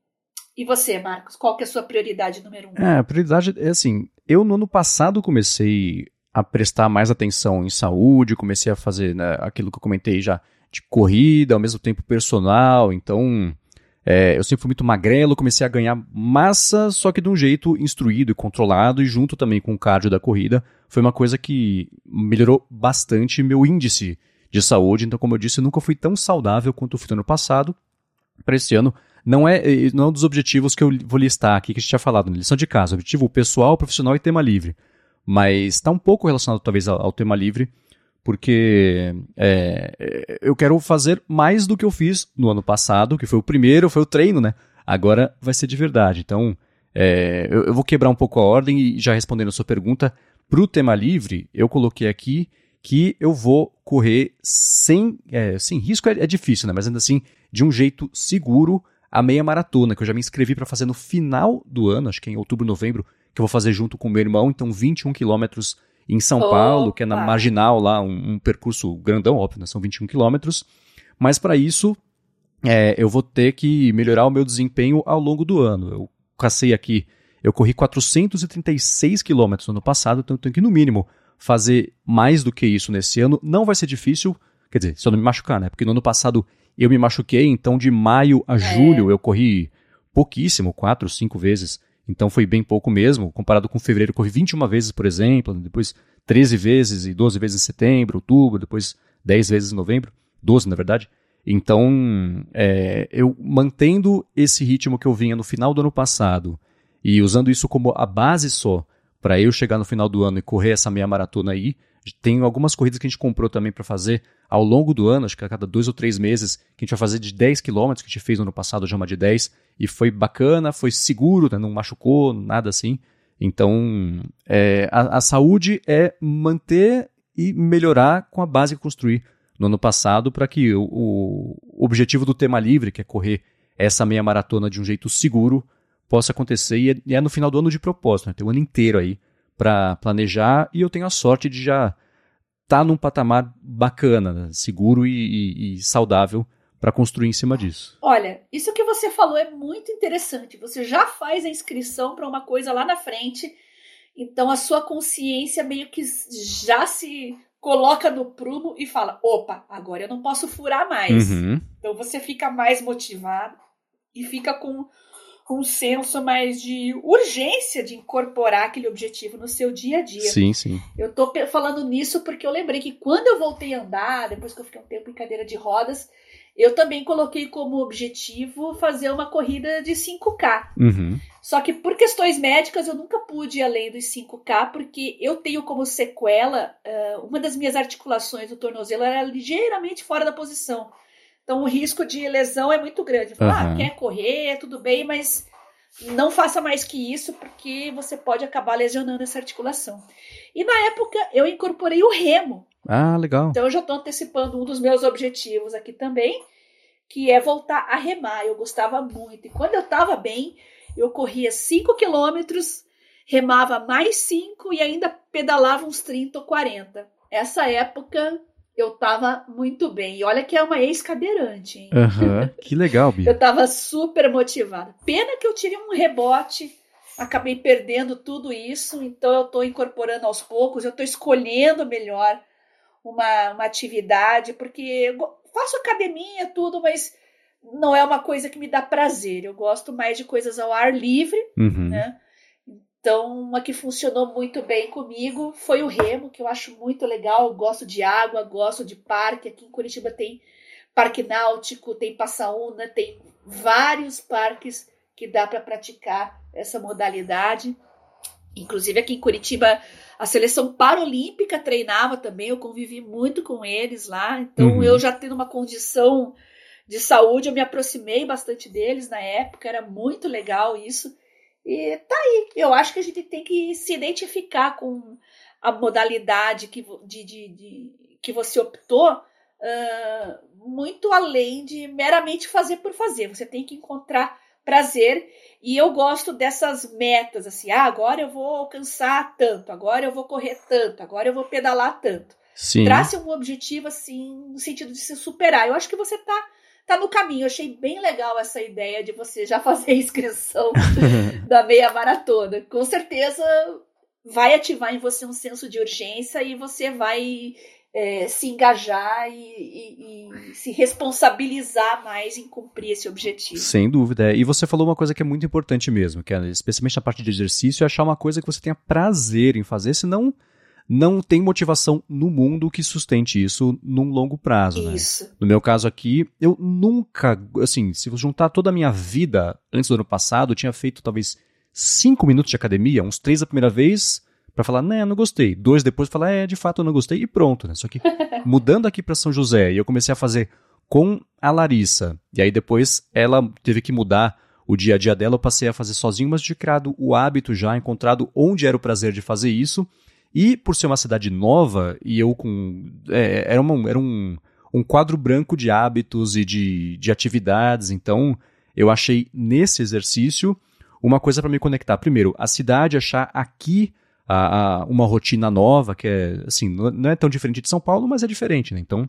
E você, Marcos, qual que é a sua prioridade número um? É, a prioridade é assim, eu no ano passado comecei a prestar mais atenção em saúde, comecei a fazer né, aquilo que eu comentei já de corrida, ao mesmo tempo personal, então é, eu sempre fui muito magrelo, comecei a ganhar massa, só que de um jeito instruído e controlado, e junto também com o cardio da corrida, foi uma coisa que melhorou bastante meu índice de saúde. Então, como eu disse, eu nunca fui tão saudável quanto fui no ano passado. Para esse ano, não é, não é um dos objetivos que eu vou listar aqui, que a gente tinha falado, na lição de casa. Objetivo pessoal, profissional e tema livre. Mas está um pouco relacionado, talvez, ao, tema livre, porque é, eu quero fazer mais do que eu fiz no ano passado, que foi o primeiro, foi o treino, né? Agora vai ser de verdade. Então, é, eu, eu, vou quebrar um pouco a ordem e já respondendo a sua pergunta, para o tema livre, eu coloquei aqui que eu vou correr sem, é, sem risco, é, é, difícil, né? Mas ainda assim, de um jeito seguro, a meia maratona, que eu já me inscrevi para fazer no final do ano, acho que é em outubro, novembro, que eu vou fazer junto com meu irmão, então 21 quilômetros em São Opa. Paulo, que é na Marginal lá, um, um percurso grandão, óbvio, né? São 21 quilômetros. Mas para isso, é, eu vou ter que melhorar o meu desempenho ao longo do ano. Eu cacei aqui, eu corri 436 quilômetros no ano passado, então eu tenho que, no mínimo, fazer mais do que isso nesse ano. Não vai ser difícil, quer dizer, se eu não me machucar, né? Porque no ano passado eu me machuquei, então de maio a é. julho eu corri pouquíssimo, quatro, cinco vezes. Então foi bem pouco mesmo. Comparado com fevereiro, corri 21 vezes, por exemplo, depois 13 vezes e 12 vezes em setembro, outubro, depois 10 vezes em novembro, 12 na verdade. Então, é, eu mantendo esse ritmo que eu vinha no final do ano passado e usando isso como a base só para eu chegar no final do ano e correr essa meia maratona aí. Tem algumas corridas que a gente comprou também para fazer ao longo do ano, acho que a cada dois ou três meses, que a gente vai fazer de 10 quilômetros, que a gente fez no ano passado já uma de 10, e foi bacana, foi seguro, né, não machucou, nada assim. Então, é, a, a saúde é manter e melhorar com a base que construí no ano passado para que o, o, objetivo do tema livre, que é correr essa meia maratona de um jeito seguro possa acontecer e é, é no final do ano de propósito, né? tem um ano inteiro aí para planejar e eu tenho a sorte de já estar tá num patamar bacana, né? seguro e, e, e saudável para construir em cima disso. Olha, isso que você falou é muito interessante. Você já faz a inscrição para uma coisa lá na frente, então a sua consciência meio que já se coloca no prumo e fala: opa, agora eu não posso furar mais. Uhum. Então você fica mais motivado e fica com um senso mais de urgência de incorporar aquele objetivo no seu dia a dia. Sim, sim. Eu tô falando nisso porque eu lembrei que quando eu voltei a andar, depois que eu fiquei um tempo em cadeira de rodas, eu também coloquei como objetivo fazer uma corrida de 5K. Uhum. Só que por questões médicas eu nunca pude ir além dos 5K, porque eu tenho como sequela, uh, uma das minhas articulações do tornozelo era ligeiramente fora da posição. Então o risco de lesão é muito grande. uhum. ah, quer correr, tudo bem, mas não faça mais que isso, porque você pode acabar lesionando essa articulação. E na época eu incorporei o remo ah, legal. Então eu já estou antecipando um dos meus objetivos aqui também, que é voltar a remar. Eu gostava muito. E quando eu estava bem, eu corria 5 quilômetros, remava mais 5 e ainda pedalava uns 30 ou 40. Essa época eu estava muito bem. E olha que é uma ex-cadeirante, hein? Uhum. Que legal, Bia. eu estava super motivada. Pena que eu tirei um rebote, acabei perdendo tudo isso, então eu estou incorporando aos poucos, eu estou escolhendo melhor uma, uma atividade, porque faço academia, tudo, mas não é uma coisa que me dá prazer. Eu gosto mais de coisas ao ar livre, uhum. né? Então, uma que funcionou muito bem comigo foi o remo, que eu acho muito legal. Eu gosto de água, gosto de parque. Aqui em Curitiba tem parque náutico, tem passaúna, tem vários parques que dá para praticar essa modalidade. Inclusive aqui em Curitiba a seleção paralímpica treinava também, eu convivi muito com eles lá. Então uhum. eu já tendo uma condição de saúde, eu me aproximei bastante deles na época, era muito legal isso. E tá aí, eu acho que a gente tem que se identificar com a modalidade que, de, de, de que você optou, uh, muito além de meramente fazer por fazer. Você tem que encontrar prazer e eu gosto dessas metas, assim, ah, agora eu vou alcançar tanto, agora eu vou correr tanto, agora eu vou pedalar tanto. Sim. Trace um objetivo, assim, no sentido de se superar. Eu acho que você tá, tá no caminho. Eu achei bem legal essa ideia de você já fazer a inscrição da meia maratona. Com certeza vai ativar em você um senso de urgência e você vai é, se engajar e, e, e, se responsabilizar mais em cumprir esse objetivo. Sem dúvida. E você falou uma coisa que é muito importante mesmo, que é, especialmente na parte de exercício, é achar uma coisa que você tenha prazer em fazer, senão não tem motivação no mundo que sustente isso num longo prazo. Né? Isso. No meu caso aqui, eu nunca, assim, se juntar toda a minha vida antes do ano passado, eu tinha feito talvez cinco minutos de academia, uns três a primeira vez, para falar, né, não gostei. Dois depois falar, é, de fato eu não gostei e pronto, né? Só que mudando aqui para São José e eu comecei a fazer com a Larissa. E aí depois ela teve que mudar o dia a dia dela, eu passei a fazer sozinho, mas tinha criado o hábito já, encontrado onde era o prazer de fazer isso. E por ser uma cidade nova, e eu com. É, era uma, era um, um quadro branco de hábitos e de, de atividades, então eu achei nesse exercício uma coisa para me conectar. Primeiro, a cidade, achar aqui a, a, uma rotina nova, que é, assim, não é tão diferente de São Paulo, mas é diferente, né? Então,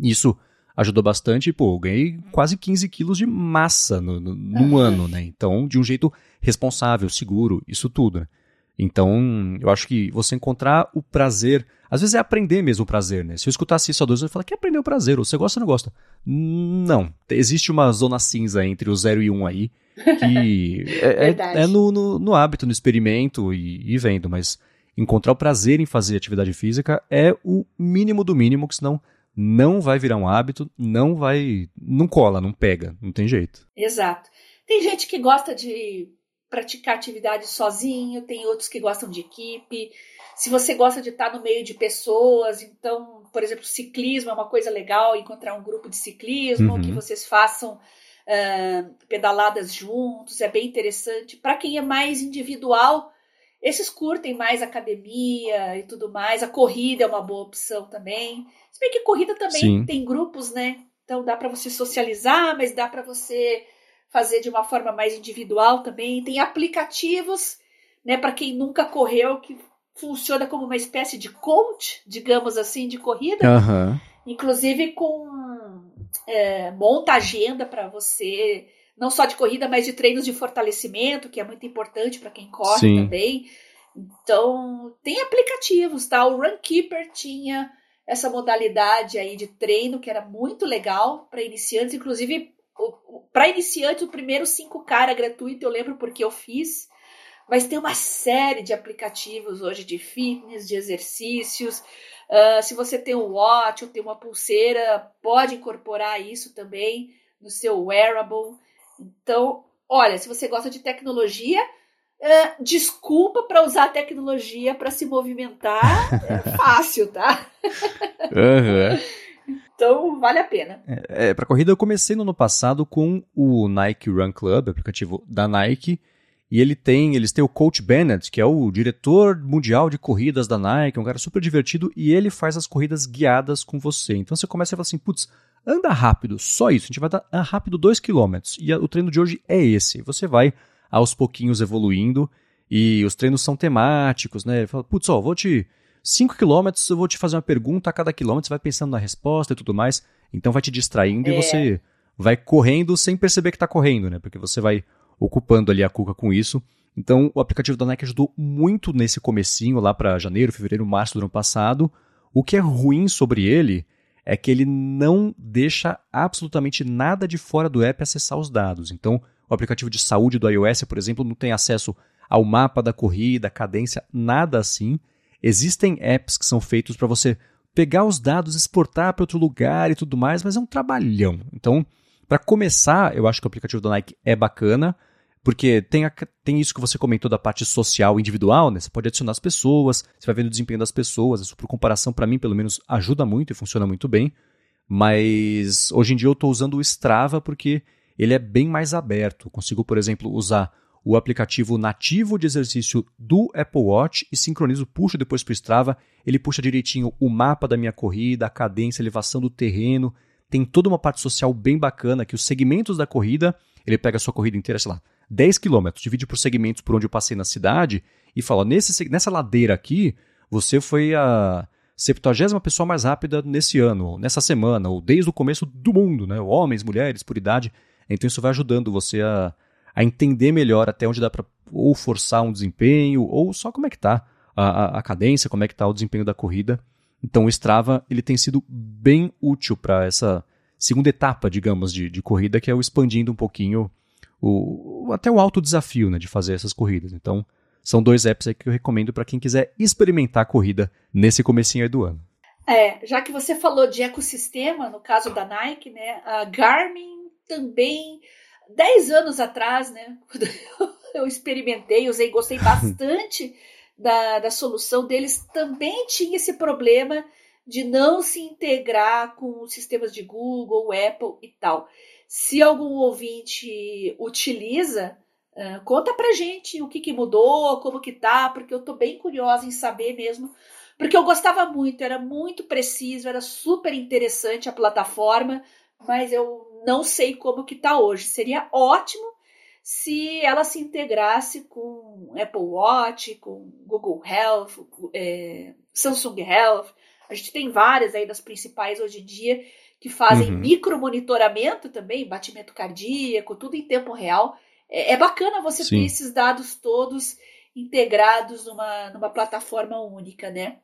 isso ajudou bastante. Pô, eu ganhei quase 15 quilos de massa no, no, num ano, né? Então, de um jeito responsável, seguro, isso tudo, né? Então, eu acho que você encontrar o prazer, às vezes é aprender mesmo o prazer, né? Se eu escutasse isso há dois anos, eu falar, quer aprender o prazer? Ou você gosta ou não gosta? Não. Existe uma zona cinza entre o zero e um aí, que é, é, é no, no, no, hábito, no experimento e, e, vendo, mas encontrar o prazer em fazer atividade física é o mínimo do mínimo, que senão não vai virar um hábito, não vai. não cola, não pega, não tem jeito. Exato. Tem gente que gosta de praticar atividade sozinho, tem outros que gostam de equipe. Se você gosta de estar no meio de pessoas, então, por exemplo, ciclismo é uma coisa legal, encontrar um grupo de ciclismo, uhum. que vocês façam uh, pedaladas juntos, é bem interessante. Para quem é mais individual, esses curtem mais academia e tudo mais. A corrida é uma boa opção também. Se bem que corrida também Sim. tem grupos, né? Então dá para você socializar, mas dá para você fazer de uma forma mais individual também. Tem aplicativos, né, para quem nunca correu, que funciona como uma espécie de coach, digamos assim, de corrida. Uhum. Inclusive com é, monta agenda para você, não só de corrida, mas de treinos de fortalecimento, que é muito importante para quem corre Sim. também. Então, tem aplicativos, tá? O Runkeeper tinha essa modalidade aí de treino que era muito legal para iniciantes, inclusive para iniciantes o primeiro 5K era gratuito, eu lembro porque eu fiz. Mas tem uma série de aplicativos hoje de fitness, de exercícios. Uh, se você tem um watch ou tem uma pulseira, pode incorporar isso também no seu wearable. Então, olha, se você gosta de tecnologia, uh, desculpa para usar a tecnologia para se movimentar, é fácil, tá? uhum. Então, vale a pena. É, é para corrida, eu comecei no ano passado com o Nike Run Club, aplicativo da Nike. E ele tem, eles têm o Coach Bennett, que é o diretor mundial de corridas da Nike, um cara super divertido, e ele faz as corridas guiadas com você. Então você começa a falar assim, putz, anda rápido, só isso. A gente vai dar rápido 2 km. E o treino de hoje é esse. Você vai aos pouquinhos evoluindo, e os treinos são temáticos, né? Ele fala, putz, ó, vou te. 5 km, eu vou te fazer uma pergunta a cada quilômetro, você vai pensando na resposta e tudo mais. Então vai te distraindo é. e você vai correndo sem perceber que está correndo, né? Porque você vai ocupando ali a cuca com isso. Então, o aplicativo da Nike ajudou muito nesse comecinho, lá para janeiro, fevereiro, março do ano passado. O que é ruim sobre ele é que ele não deixa absolutamente nada de fora do app acessar os dados. Então, o aplicativo de saúde do iOS, por exemplo, não tem acesso ao mapa da corrida, cadência, nada assim. Existem apps que são feitos para você pegar os dados, exportar para outro lugar e tudo mais, mas é um trabalhão. Então, para começar, eu acho que o aplicativo da Nike é bacana. Porque tem, a, tem isso que você comentou da parte social individual, né? Você pode adicionar as pessoas, você vai vendo o desempenho das pessoas. Isso, por comparação, para mim, pelo menos, ajuda muito e funciona muito bem. Mas hoje em dia eu estou usando o Strava porque ele é bem mais aberto. consigo, por exemplo, usar o aplicativo nativo de exercício do Apple Watch e sincronizo, puxo depois para o Strava. Ele puxa direitinho o mapa da minha corrida, a cadência, a elevação do terreno. Tem toda uma parte social bem bacana que os segmentos da corrida, ele pega a sua corrida inteira, sei lá, 10 quilômetros, divide por segmentos por onde eu passei na cidade e fala: nesse, nessa ladeira aqui, você foi a 70 pessoa mais rápida nesse ano, nessa semana, ou desde o começo do mundo, né? Homens, mulheres, por idade. Então isso vai ajudando você a, a entender melhor até onde dá para ou forçar um desempenho, ou só como é que tá a, a, a cadência, como é que tá o desempenho da corrida. Então o Strava ele tem sido bem útil para essa segunda etapa, digamos, de, de corrida, que é o expandindo um pouquinho o, até o alto desafio né, de fazer essas corridas. Então, são dois apps que eu recomendo para quem quiser experimentar a corrida nesse comecinho aí do ano. É, já que você falou de ecossistema, no caso da Nike, né, a Garmin também, 10 anos atrás, né, quando eu experimentei, usei, gostei bastante da, da solução deles, também tinha esse problema de não se integrar com os sistemas de Google, Apple e tal. Se algum ouvinte utiliza, uh, conta pra gente o que, que mudou, como que tá, porque eu tô bem curiosa em saber mesmo. Porque eu gostava muito, era muito preciso, era super interessante a plataforma, mas eu não sei como que tá hoje. Seria ótimo se ela se integrasse com Apple Watch, com Google Health, é, Samsung Health. A gente tem várias aí das principais hoje em dia que fazem uhum. micromonitoramento também, batimento cardíaco, tudo em tempo real. É, é bacana você Sim. ter esses dados todos integrados numa, numa plataforma única, né?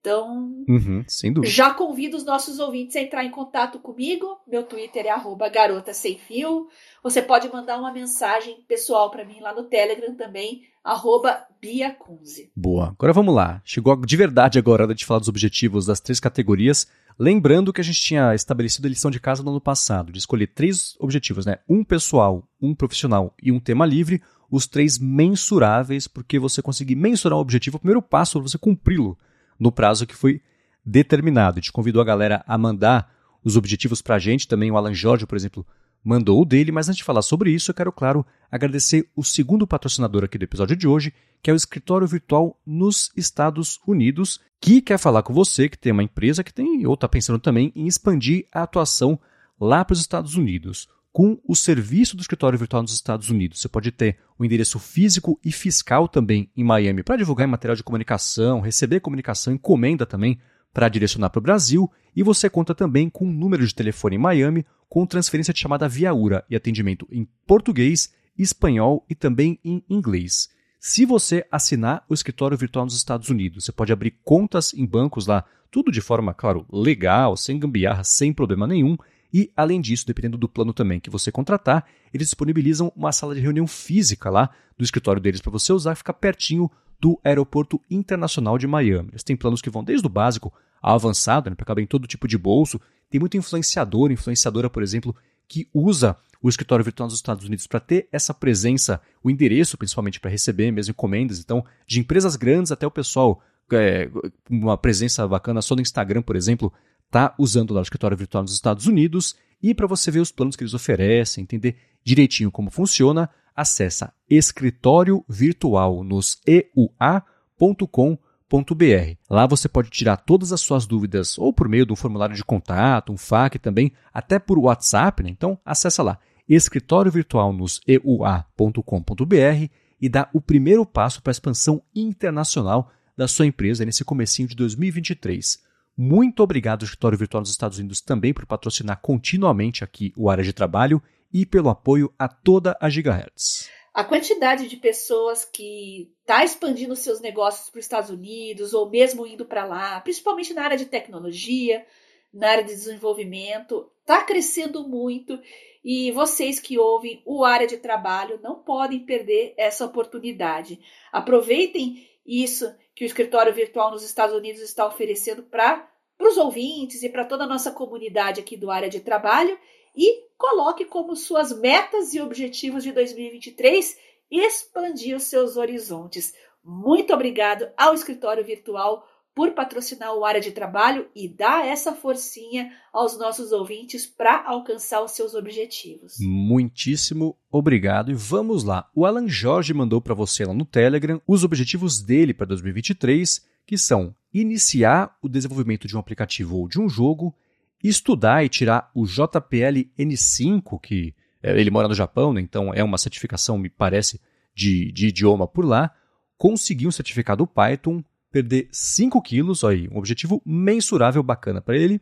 Então, uhum, já convido os nossos ouvintes a entrar em contato comigo. Meu Twitter é arroba garota sem fio. Você pode mandar uma mensagem pessoal para mim lá no Telegram também, arroba Bia Kunze. Boa. Agora vamos lá. Chegou de verdade agora a hora de falar dos objetivos das três categorias. Lembrando que a gente tinha estabelecido a lição de casa no ano passado, de escolher três objetivos, né? Um pessoal, um profissional e um tema livre, os três mensuráveis, porque você conseguir mensurar o objetivo, o primeiro passo é você cumpri-lo no prazo que foi determinado. A gente convidou a galera a mandar os objetivos para a gente, também o Alan Jorge, por exemplo, mandou o dele, mas antes de falar sobre isso, eu quero, claro, agradecer o segundo patrocinador aqui do episódio de hoje, que é o Escritório Virtual nos Estados Unidos, que quer falar com você que tem uma empresa que tem ou está pensando também em expandir a atuação lá para os Estados Unidos. Com o serviço do escritório virtual nos Estados Unidos. Você pode ter o endereço físico e fiscal também em Miami para divulgar material de comunicação, receber comunicação, encomenda também para direcionar para o Brasil. E você conta também com um número de telefone em Miami com transferência de chamada via URA e atendimento em português, espanhol e também em inglês. Se você assinar o escritório virtual nos Estados Unidos, você pode abrir contas em bancos lá, tudo de forma, claro, legal, sem gambiarra, sem problema nenhum. E, além disso, dependendo do plano também que você contratar, eles disponibilizam uma sala de reunião física lá do escritório deles para você usar, ficar pertinho do Aeroporto Internacional de Miami. Eles têm planos que vão desde o básico ao avançado, né, para caber em todo tipo de bolso. Tem muito influenciador, influenciadora, por exemplo, que usa o escritório virtual nos Estados Unidos para ter essa presença, o endereço principalmente para receber mesmo encomendas. Então, de empresas grandes até o pessoal, é, uma presença bacana só no Instagram, por exemplo, tá usando lá o escritório virtual nos Estados Unidos. E para você ver os planos que eles oferecem, entender direitinho como funciona, acessa escritório virtual nos eua.com.br br. Lá você pode tirar todas as suas dúvidas ou por meio de um formulário de contato, um FAQ também, até por WhatsApp, né? Então acessa lá escritório virtual nos eua.com.br e dá o primeiro passo para a expansão internacional da sua empresa nesse comecinho de 2023. Muito obrigado, Escritório Virtual nos Estados Unidos, também por patrocinar continuamente aqui o área de trabalho e pelo apoio a toda a Gigahertz a quantidade de pessoas que está expandindo seus negócios para os Estados Unidos ou mesmo indo para lá, principalmente na área de tecnologia, na área de desenvolvimento, está crescendo muito e vocês que ouvem o área de trabalho não podem perder essa oportunidade. Aproveitem isso que o escritório virtual nos Estados Unidos está oferecendo para os ouvintes e para toda a nossa comunidade aqui do área de trabalho e coloque como suas metas e objetivos de 2023 expandir os seus horizontes. Muito obrigado ao escritório virtual por patrocinar o área de trabalho e dar essa forcinha aos nossos ouvintes para alcançar os seus objetivos. Muitíssimo obrigado e vamos lá. O Alan Jorge mandou para você lá no Telegram os objetivos dele para 2023, que são iniciar o desenvolvimento de um aplicativo ou de um jogo, estudar e tirar o JPL N5, que é, ele mora no Japão, né, então é uma certificação, me parece, de, de idioma por lá, conseguir um certificado Python, perder 5 quilos, aí, um objetivo mensurável bacana para ele,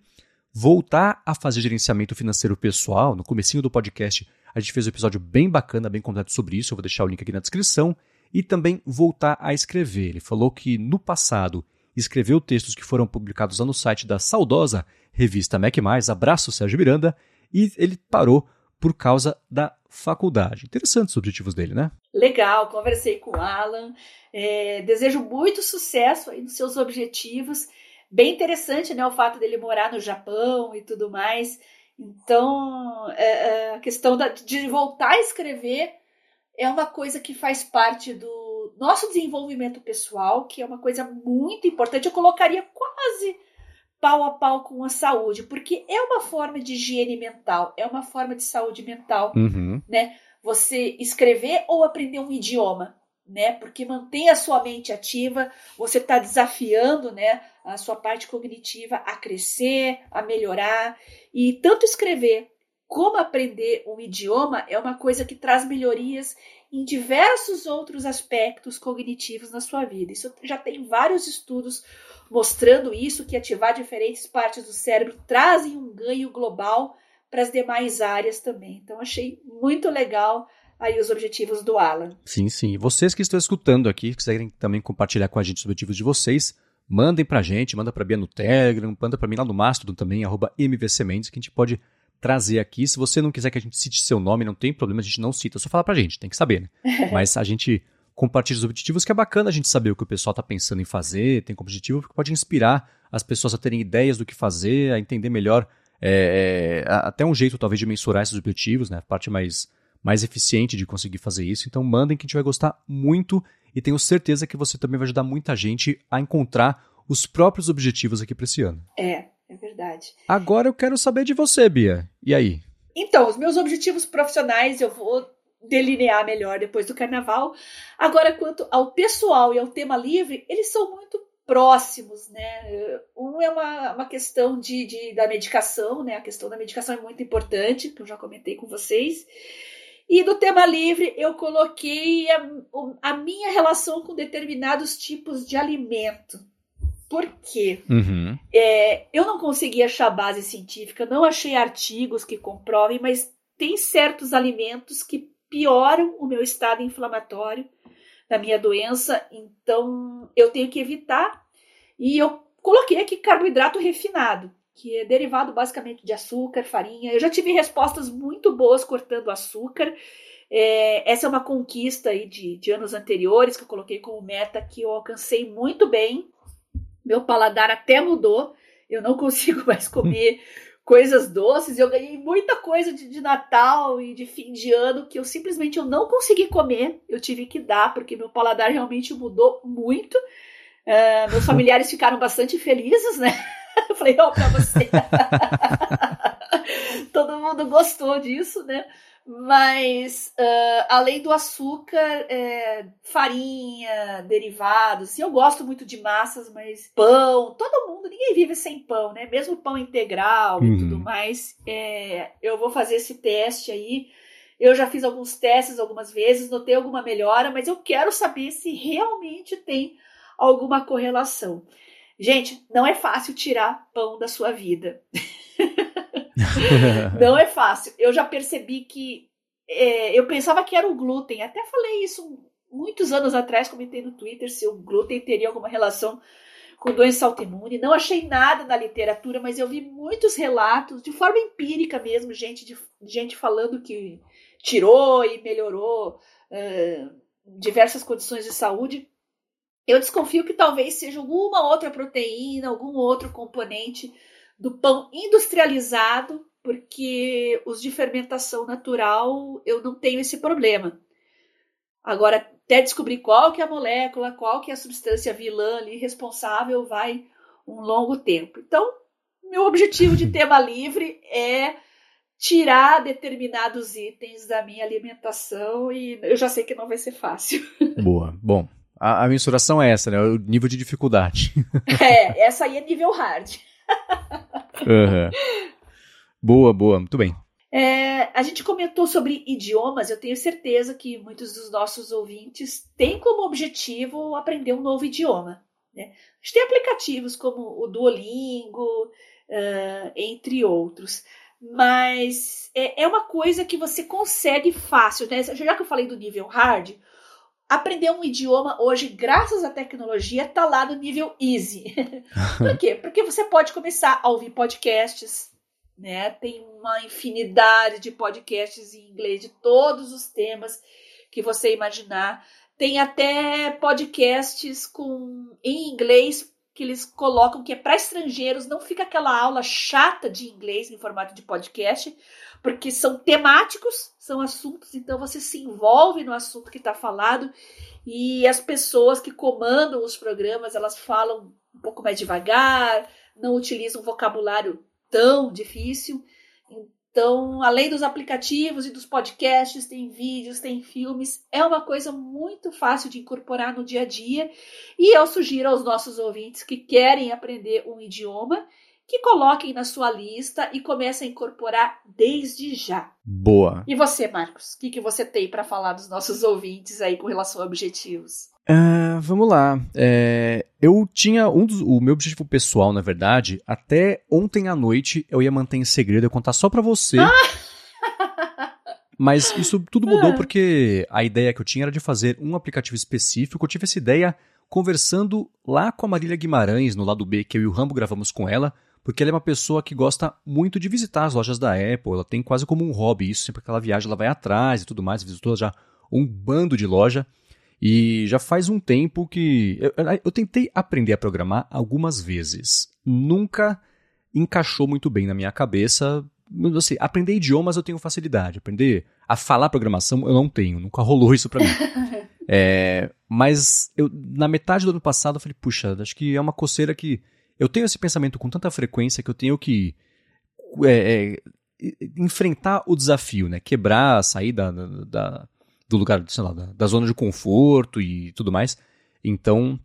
voltar a fazer gerenciamento financeiro pessoal. No comecinho do podcast, a gente fez um episódio bem bacana, bem completo sobre isso, eu vou deixar o link aqui na descrição, e também voltar a escrever. Ele falou que no passado escreveu textos que foram publicados lá no site da saudosa revista Mac+, abraço Sérgio Miranda, e ele parou por causa da faculdade. Interessantes os objetivos dele, né? Legal, conversei com o Alan, é, desejo muito sucesso aí nos seus objetivos. Bem interessante, né, o fato dele morar no Japão e tudo mais. Então, é, é, a questão da, de voltar a escrever é uma coisa que faz parte do nosso desenvolvimento pessoal, que é uma coisa muito importante. Eu colocaria quase pau a pau com a saúde, porque é uma forma de higiene mental, é uma forma de saúde mental, uhum. né? Você escrever ou aprender um idioma, né? Porque mantém a sua mente ativa, você está desafiando, né, a sua parte cognitiva a crescer, a melhorar e tanto escrever como aprender um idioma é uma coisa que traz melhorias em diversos outros aspectos cognitivos na sua vida. Isso já tem vários estudos mostrando isso que ativar diferentes partes do cérebro trazem um ganho global para as demais áreas também. Então achei muito legal aí os objetivos do Alan. Sim, sim. E vocês que estão escutando aqui, que quiserem também compartilhar com a gente os objetivos de vocês, mandem para a gente, manda para a Bia no Telegram, manda para mim lá no Mastodon também, arroba MVCMendes, que a gente pode trazer aqui. Se você não quiser que a gente cite seu nome, não tem problema, a gente não cita, só fala para a gente, tem que saber, né? Mas a gente compartilha os objetivos, que é bacana a gente saber o que o pessoal está pensando em fazer, tem como objetivo, porque pode inspirar as pessoas a terem ideias do que fazer, a entender melhor, é, é, até um jeito talvez de mensurar esses objetivos, né? A parte mais, mais eficiente de conseguir fazer isso. Então mandem que a gente vai gostar muito e tenho certeza que você também vai ajudar muita gente a encontrar os próprios objetivos aqui para esse ano. É, é verdade. Agora eu quero saber de você, Bia. E aí? Então, os meus objetivos profissionais eu vou delinear melhor depois do carnaval. Agora, quanto ao pessoal e ao tema livre, eles são muito próximos, né? Um é uma, uma questão de, de, da medicação, né? A questão da medicação é muito importante, que eu já comentei com vocês. E do tema livre eu coloquei a, a minha relação com determinados tipos de alimento. Por quê? Uhum. É, eu não consegui achar base científica, não achei artigos que comprovem, mas tem certos alimentos que pioram o meu estado inflamatório da minha doença, então eu tenho que evitar. E eu coloquei aqui carboidrato refinado, que é derivado basicamente de açúcar, farinha. Eu já tive respostas muito boas cortando açúcar. É, essa é uma conquista aí de, de anos anteriores que eu coloquei como meta que eu alcancei muito bem. Meu paladar até mudou. Eu não consigo mais comer coisas doces. Eu ganhei muita coisa de, de, Natal e de fim de ano que eu simplesmente eu não consegui comer. Eu tive que dar porque meu paladar realmente mudou muito. Uh, meus familiares ficaram bastante felizes, né? Eu falei, ó, oh, pra você. Todo mundo gostou disso, né? Mas, uh, além do açúcar, é, farinha, derivados, assim, eu gosto muito de massas, mas pão, todo mundo, ninguém vive sem pão, né? Mesmo pão integral uhum. e tudo mais. É, eu vou fazer esse teste aí. Eu já fiz alguns testes algumas vezes, notei alguma melhora, mas eu quero saber se realmente tem alguma correlação. Gente, não é fácil tirar pão da sua vida. não é fácil. Eu já percebi que é, eu pensava que era o glúten. Até falei isso muitos anos atrás, comentei no Twitter se o glúten teria alguma relação com doença autoimune. Não achei nada na literatura, mas eu vi muitos relatos, de forma empírica mesmo, gente, de, gente falando que tirou e melhorou uh, diversas condições de saúde. Eu desconfio que talvez seja alguma outra proteína, algum outro componente do pão industrializado, porque os de fermentação natural eu não tenho esse problema. Agora, até descobrir qual que é a molécula, qual que é a substância vilã ali responsável, vai um longo tempo. Então, meu objetivo de tema livre é tirar determinados itens da minha alimentação e eu já sei que não vai ser fácil. Boa. Bom, a, a mensuração é essa, né? O nível de dificuldade. É, essa aí é nível hard. Uhum. Boa, boa, muito bem. É, a gente comentou sobre idiomas, eu tenho certeza que muitos dos nossos ouvintes têm como objetivo aprender um novo idioma. Né? A gente tem aplicativos como o Duolingo, uh, entre outros. Mas é, é, uma coisa que você consegue fácil, né? Já que eu falei do nível hard, aprender um idioma hoje, graças à tecnologia, está lá no nível easy. Por quê? Porque você pode começar a ouvir podcasts, né? Tem uma infinidade de podcasts em inglês de todos os temas que você imaginar. Tem até podcasts com em inglês que eles colocam que é para estrangeiros, não fica aquela aula chata de inglês em formato de podcast, porque são temáticos, são assuntos, então você se envolve no assunto que está falado e as pessoas que comandam os programas elas falam um pouco mais devagar, não utilizam vocabulário tão difícil. Então, além dos aplicativos e dos podcasts, tem vídeos, tem filmes, é uma coisa muito fácil de incorporar no dia a dia. E eu sugiro aos nossos ouvintes que querem aprender um idioma que coloquem na sua lista e comecem a incorporar desde já. Boa. E você, Marcos? O que, que você tem para falar dos nossos ouvintes aí com relação a objetivos? Uh, vamos lá. É, eu tinha um dos, o meu objetivo pessoal, na verdade, até ontem à noite eu ia manter em segredo, eu contar só para você. Ah! Mas isso tudo mudou ah. porque a ideia que eu tinha era de fazer um aplicativo específico. Eu tive essa ideia conversando lá com a Marília Guimarães, no lado B, que eu e o Rambo gravamos com ela, porque ela é uma pessoa que gosta muito de visitar as lojas da Apple. Ela tem quase como um hobby isso, sempre que ela viaja, ela vai atrás e tudo mais, visitou já um bando de loja. E já faz um tempo que. Eu, eu, tentei aprender a programar algumas vezes. Nunca encaixou muito bem na minha cabeça. Assim, aprender idiomas eu tenho facilidade. Aprender a falar programação eu não tenho. Nunca rolou isso para mim. é, mas eu, na metade do ano passado eu falei, puxa, acho que é uma coceira que. Eu tenho esse pensamento com tanta frequência que eu tenho que. É, é, enfrentar o desafio, né? Quebrar, sair da, da do lugar, sei lá, da, da zona de conforto e tudo mais. Então,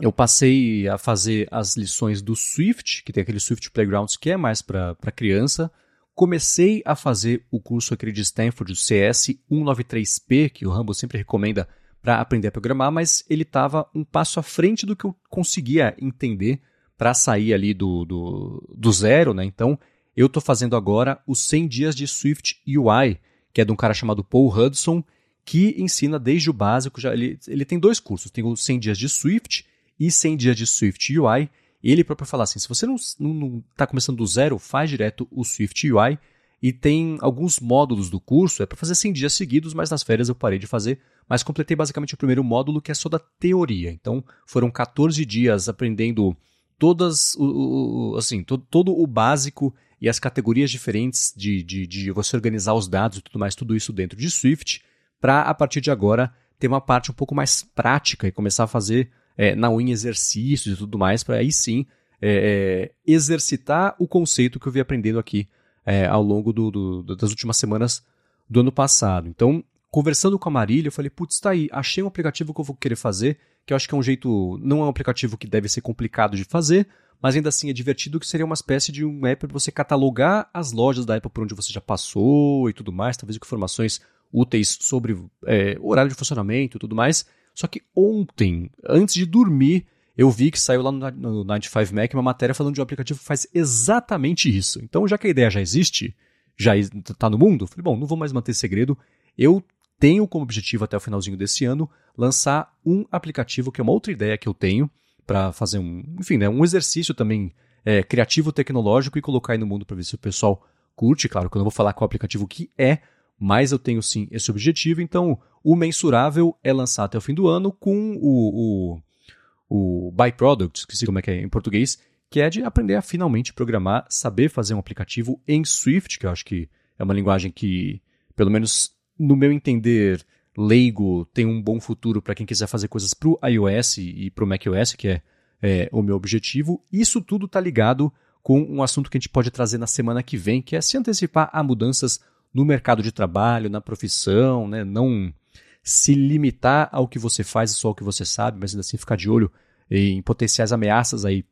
eu passei a fazer as lições do Swift, que tem aquele Swift Playgrounds que é mais para criança. Comecei a fazer o curso aquele de Stanford, o CS 193P, que o Rambo sempre recomenda para aprender a programar, mas ele estava um passo à frente do que eu conseguia entender para sair ali do, do, do, zero, né? Então, eu estou fazendo agora os 100 dias de Swift UI, que é de um cara chamado Paul Hudson, que ensina desde o básico. Já, ele, ele tem dois cursos, tem os 100 dias de Swift e 100 dias de Swift UI. Ele próprio fala assim, se você não está começando do zero, faz direto o Swift UI. E tem alguns módulos do curso, é para fazer 100 dias seguidos, mas nas férias eu parei de fazer. Mas completei basicamente o primeiro módulo, que é só da teoria. Então, foram 14 dias aprendendo todas, o, o, assim, todo, todo o básico e as categorias diferentes de, de, de você organizar os dados e tudo mais, tudo isso dentro de Swift, para a partir de agora ter uma parte um pouco mais prática e começar a fazer é, na unha exercícios e tudo mais, para aí sim é, é, exercitar o conceito que eu vi aprendendo aqui é, ao longo do, do, das últimas semanas do ano passado. Então, conversando com a Marília, eu falei, putz, tá aí, achei um aplicativo que eu vou querer fazer, que eu acho que é um jeito, não é um aplicativo que deve ser complicado de fazer, mas ainda assim é divertido, que seria uma espécie de um app para você catalogar as lojas da Apple por onde você já passou e tudo mais, talvez com informações úteis sobre é, horário de funcionamento e tudo mais. Só que ontem, antes de dormir, eu vi que saiu lá no, no 95 Mac uma matéria falando de um aplicativo que faz exatamente isso. Então, já que a ideia já existe, já está no mundo, falei, bom, não vou mais manter segredo. Eu tenho como objetivo até o finalzinho desse ano lançar um aplicativo que é uma outra ideia que eu tenho para fazer um, enfim, né, um exercício também é, criativo tecnológico e colocar aí no mundo para ver se o pessoal curte. Claro que eu não vou falar qual aplicativo que é, mas eu tenho sim esse objetivo. Então, o mensurável é lançar até o fim do ano com o, o, o byproduct, que sei como é que é em português, que é de aprender a finalmente programar, saber fazer um aplicativo em Swift, que eu acho que é uma linguagem que, pelo menos no meu entender leigo, tem um bom futuro para quem quiser fazer coisas para o iOS e para o macOS, que é, é, o meu objetivo. Isso tudo está ligado com um assunto que a gente pode trazer na semana que vem, que é se antecipar a mudanças no mercado de trabalho, na profissão, né? não se limitar ao que você faz e só ao que você sabe, mas ainda assim ficar de olho em potenciais ameaças aí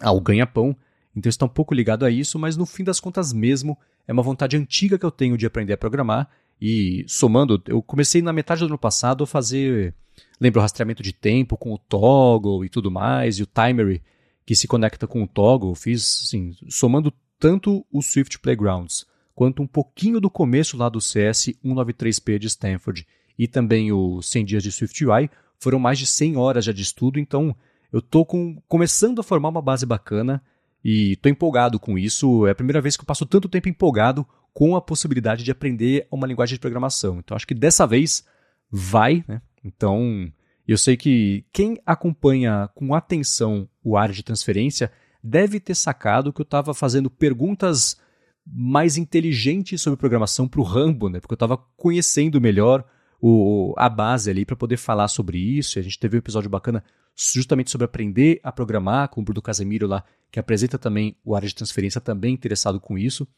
ao ganha-pão. Então está um pouco ligado a isso, mas no fim das contas mesmo é uma vontade antiga que eu tenho de aprender a programar e somando, eu comecei na metade do ano passado a fazer, lembra o rastreamento de tempo com o toggle e tudo mais, e o timer que se conecta com o toggle, fiz assim, somando tanto o Swift Playgrounds quanto um pouquinho do começo lá do CS 193P de Stanford e também o 100 dias de SwiftUI, foram mais de 100 horas já de estudo, então eu estou começando a formar uma base bacana e estou empolgado com isso. É a primeira vez que eu passo tanto tempo empolgado com a possibilidade de aprender uma linguagem de programação. Então acho que dessa vez vai, né? Então eu sei que quem acompanha com atenção o área de transferência deve ter sacado que eu estava fazendo perguntas mais inteligente sobre programação para o Rambo, né? Porque eu estava conhecendo melhor o, a base ali para poder falar sobre isso. A gente teve um episódio bacana justamente sobre aprender a programar com o Bruno Casemiro lá, que apresenta também o área de transferência, também interessado com isso.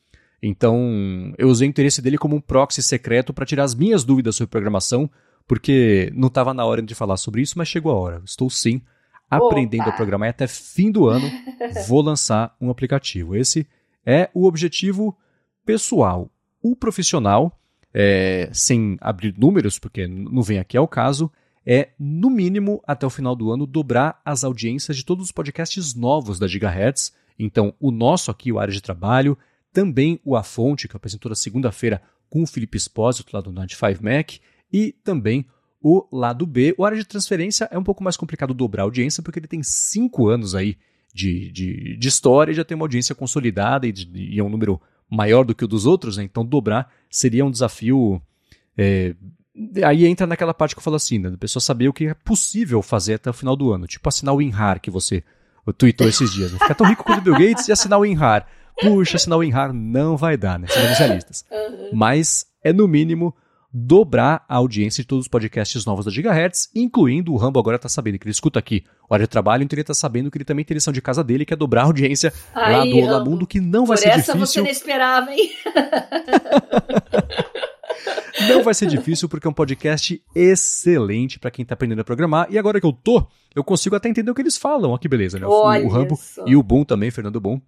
Então, eu usei o interesse dele como um proxy secreto para tirar as minhas dúvidas sobre programação, porque não estava na hora de falar sobre isso, mas chegou a hora. Estou sim aprendendo Opa. a programar e até fim do ano vou lançar um aplicativo. Esse é o objetivo pessoal. O profissional, é, sem abrir números, porque não vem aqui ao caso, é, no mínimo, até o final do ano, dobrar as audiências de todos os podcasts novos da Gigahertz. Então, o nosso aqui, o Área de Trabalho, também o A Fonte, que apresentou na segunda-feira com o Felipe Espósito, lá do 95 Mac, e também o lado B. O área de transferência é um pouco mais complicado dobrar a audiência, porque ele tem cinco anos aí de, de, de história e já tem uma audiência consolidada e, de, e, é um número maior do que o dos outros, né? então dobrar seria um desafio. É, aí entra naquela parte que eu falo assim, né? da pessoa saber o que é possível fazer até o final do ano, tipo assinar o WinRAR que você tweetou esses dias. Né? Ficar tão rico quanto o Bill Gates e assinar o WinRAR. Puxa, assinar o WinRAR não vai dar, né? Sejamos realistas. Mas é no mínimo dobrar a audiência de todos os podcasts novos da Gigahertz, incluindo o Rambo agora tá sabendo que ele escuta aqui hora de trabalho, então ele tá sabendo que ele também tem lição de casa dele, que é dobrar a audiência Aí, lá do Olá Mundo, que não vai ser difícil. essa você não esperava, hein? Não vai ser difícil porque é um podcast excelente para quem tá aprendendo a programar. E agora que eu tô, eu consigo até entender o que eles falam. Olha que beleza, né? Olha o Rambo só. e o Boom também, Fernando Boom.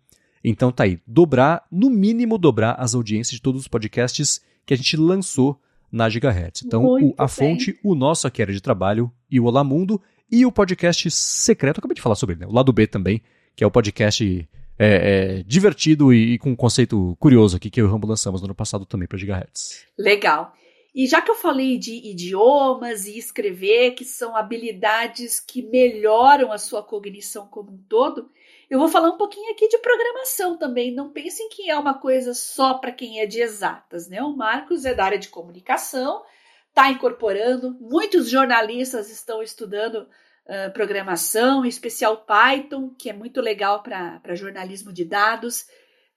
Então tá aí, dobrar, no mínimo dobrar as audiências de todos os podcasts que a gente lançou na Gigahertz. Então, Muito o- a bem. fonte, o nosso aqui era de trabalho e o Olá Mundo e o podcast secreto, acabei de falar sobre ele, né? O lado B também, que é o podcast é, é, divertido e, e com um conceito curioso aqui que eu e o Rambo lançamos no ano passado também para Gigahertz. Legal. E já que eu falei de idiomas e escrever, que são habilidades que melhoram a sua cognição como um todo, eu vou falar um pouquinho aqui de programação também. Não pensem que é uma coisa só para quem é de exatas, né? O Marcos é da área de comunicação, está incorporando. Muitos jornalistas estão estudando ah, programação, em especial Python, que é muito legal para jornalismo de dados.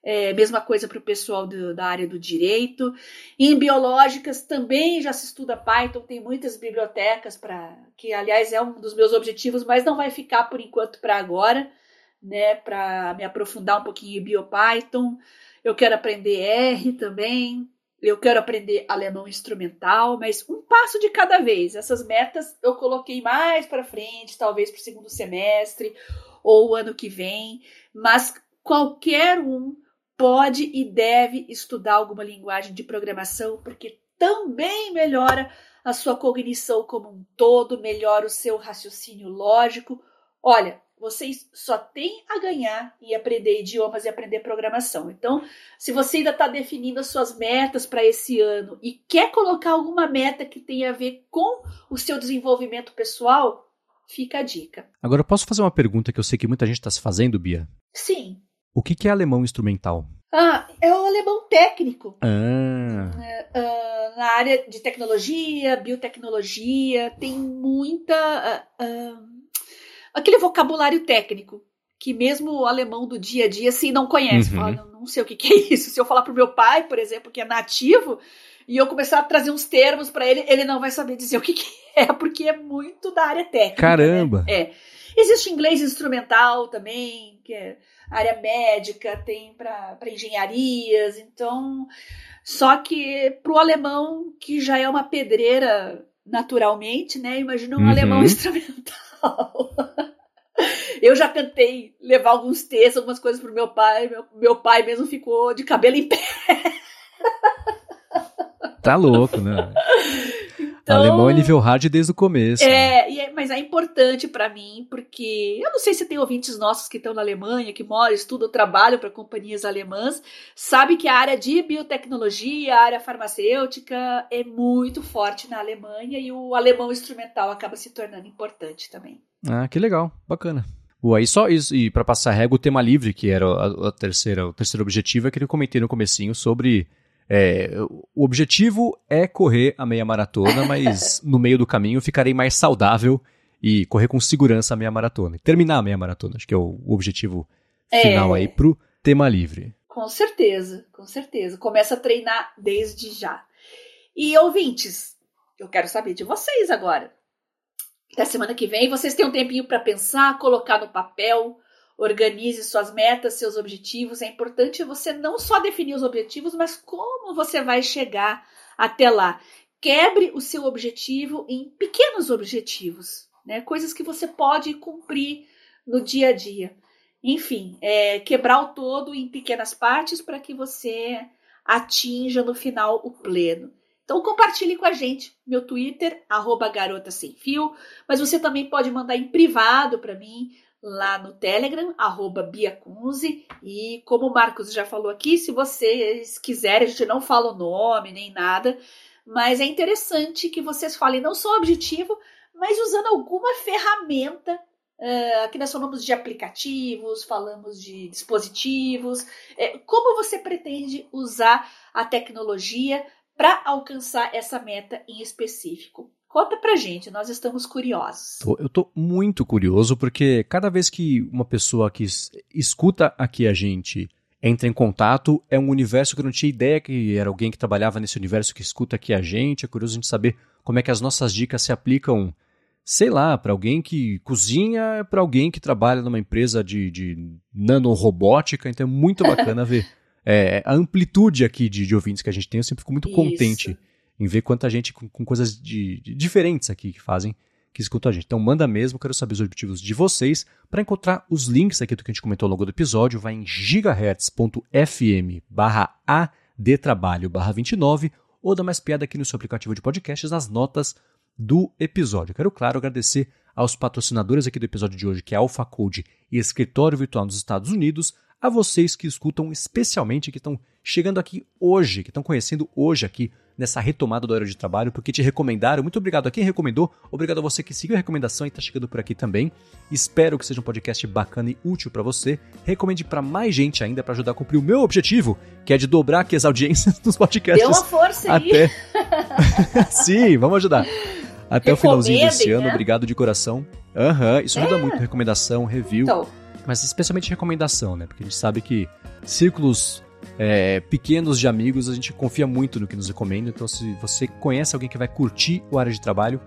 É, mesma coisa para o pessoal do- da área do direito. Em biológicas também já se estuda Python, tem muitas bibliotecas para que, aliás, é um dos meus objetivos, mas não vai ficar por enquanto para agora, né? Para me aprofundar um pouquinho em BioPython. Eu quero aprender R também. Eu quero aprender alemão instrumental, mas um passo de cada vez. Essas metas eu coloquei mais para frente, talvez para o segundo semestre ou ano que vem, mas qualquer um pode e deve estudar alguma linguagem de programação, porque também melhora a sua cognição como um todo, melhora o seu raciocínio lógico. Olha, vocês só têm a ganhar em aprender idiomas e aprender programação. Então, se você ainda está definindo as suas metas para esse ano e quer colocar alguma meta que tenha a ver com o seu desenvolvimento pessoal, fica a dica. Agora, eu posso fazer uma pergunta que eu sei que muita gente está se fazendo, Bia? Sim. O que, que é alemão instrumental? Ah, é o alemão técnico. Ah, Ah, na área de tecnologia, biotecnologia, tem muita. ah, aquele vocabulário técnico que mesmo o alemão do dia a dia assim não conhece. Uhum. Fala, não, não sei o que, que é isso. Se eu falar pro meu pai, por exemplo, que é nativo, e eu começar a trazer uns termos para ele, ele não vai saber dizer o que, que é, porque é muito da área técnica. Caramba! né? É. Existe inglês instrumental também, que é área médica, tem para engenharias, então. Só que para o alemão, que já é uma pedreira naturalmente, né? Imagina um Uhum. alemão instrumental. Eu já tentei levar alguns textos, algumas coisas pro meu pai. Meu, meu pai mesmo ficou de cabelo em pé. tá louco, né? Então, Alemão é nível hard desde o começo. né? É, e é- mas é importante para mim, porque eu não sei se tem ouvintes nossos que estão na Alemanha, que moram, estudam, trabalham para companhias alemãs, sabe que a área de biotecnologia, a área farmacêutica é muito forte na Alemanha e o alemão instrumental acaba se tornando importante também. Ah, que legal, bacana. Bom, aí só isso, e para passar a régua, o tema livre, que era a, a terceira, o terceiro objetivo, é que eu comentei no comecinho sobre é, o objetivo é correr a meia maratona, mas no meio do caminho ficarei mais saudável e correr com segurança a meia maratona. Terminar a meia maratona, acho que é o, objetivo final É. aí pro tema livre. Com certeza, com certeza. Começa a treinar desde já. E ouvintes, eu quero saber de vocês agora. Da semana que vem, vocês têm um tempinho para pensar, colocar no papel, organize suas metas, seus objetivos. É importante você não só definir os objetivos, mas como você vai chegar até lá. Quebre o seu objetivo em pequenos objetivos, né? Coisas que você pode cumprir no dia a dia. Enfim, é, quebrar o todo em pequenas partes para que você atinja no final o pleno. Então compartilhe com a gente, meu Twitter, arroba garota sem fio, mas você também pode mandar em privado para mim lá no Telegram, arroba biacunze, e como o Marcos já falou aqui, se vocês quiserem, a gente não fala o nome nem nada, mas é interessante que vocês falem não só o objetivo, mas usando alguma ferramenta Uh, aqui nós falamos de aplicativos, falamos de dispositivos. É, como você pretende usar a tecnologia para alcançar essa meta em específico? Conta pra gente, nós estamos curiosos. Eu tô muito curioso porque cada vez que uma pessoa que es- escuta aqui a gente entra em contato, é um universo que eu não tinha ideia que era alguém que trabalhava nesse universo que escuta aqui a gente. É curioso a gente saber como é que as nossas dicas se aplicam, sei lá, para alguém que cozinha, para alguém que trabalha numa empresa de, de nanorobótica. Então é muito bacana ver é, a amplitude aqui de, de ouvintes que a gente tem. Eu sempre fico muito Isso. contente em ver quanta gente com, com coisas de, de diferentes aqui que fazem, que escutam a gente. Então manda mesmo, quero saber os objetivos de vocês. Para encontrar os links aqui do que a gente comentou ao longo do episódio, vai em gigahertz.fm barra adtrabalho barra 29 ou dá mais piada aqui no seu aplicativo de podcasts nas notas do episódio. Quero, claro, agradecer aos patrocinadores aqui do episódio de hoje, que é Alpha Code e Escritório Virtual nos Estados Unidos, a vocês que escutam, especialmente que estão chegando aqui hoje, que estão conhecendo hoje aqui nessa retomada do horário de trabalho, porque te recomendaram. Muito obrigado a quem recomendou, obrigado a você que seguiu a recomendação e está chegando por aqui também. Espero que seja um podcast bacana e útil para você. Recomende para mais gente ainda para ajudar a cumprir o meu objetivo, que é de dobrar aqui as audiências dos podcasts. Deu uma força aí. Até... Sim, vamos ajudar. Até o finalzinho desse ano, né? obrigado de coração. Aham, uhum, isso ajuda é. muito, recomendação, review. Então. Mas especialmente recomendação, né? Porque a gente sabe que círculos é, pequenos de amigos, a gente confia muito no que nos recomenda. Então, se você conhece alguém que vai curtir o área de trabalho,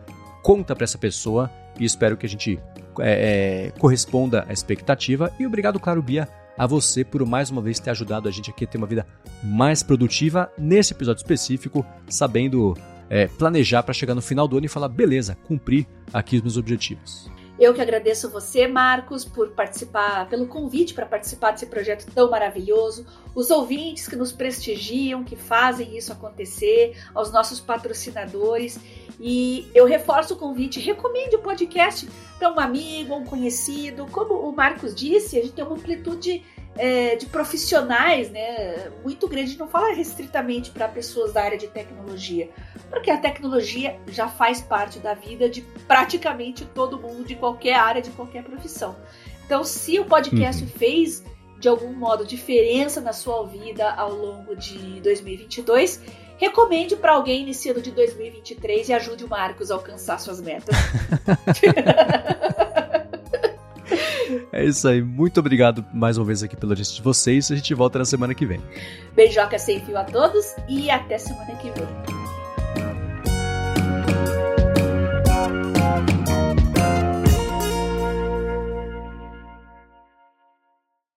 conta para essa pessoa e espero que a gente é, é, corresponda à expectativa. E obrigado, claro, Bia, a você por mais uma vez ter ajudado a gente aqui a ter uma vida mais produtiva nesse episódio específico, sabendo é, planejar para chegar no final do ano e falar: beleza, cumpri aqui os meus objetivos. Eu que agradeço você, Marcos, por participar, pelo convite para participar desse projeto tão maravilhoso, os ouvintes que nos prestigiam, que fazem isso acontecer, aos nossos patrocinadores. E eu reforço o convite, recomende o podcast para um amigo, um conhecido. Como o Marcos disse, a gente tem uma amplitude é, de profissionais né, muito grande, não fala restritamente para pessoas da área de tecnologia, porque a tecnologia já faz parte da vida de praticamente todo mundo, de qualquer área, de qualquer profissão. Então, se o podcast uhum. fez de algum modo diferença na sua vida ao longo de 2022, recomende para alguém iniciando de 2023 e ajude o Marcos a alcançar suas metas. É isso aí. Muito obrigado mais uma vez aqui pela audiência de vocês. A gente volta na semana que vem. Beijoca sem fio a todos e até semana que vem. you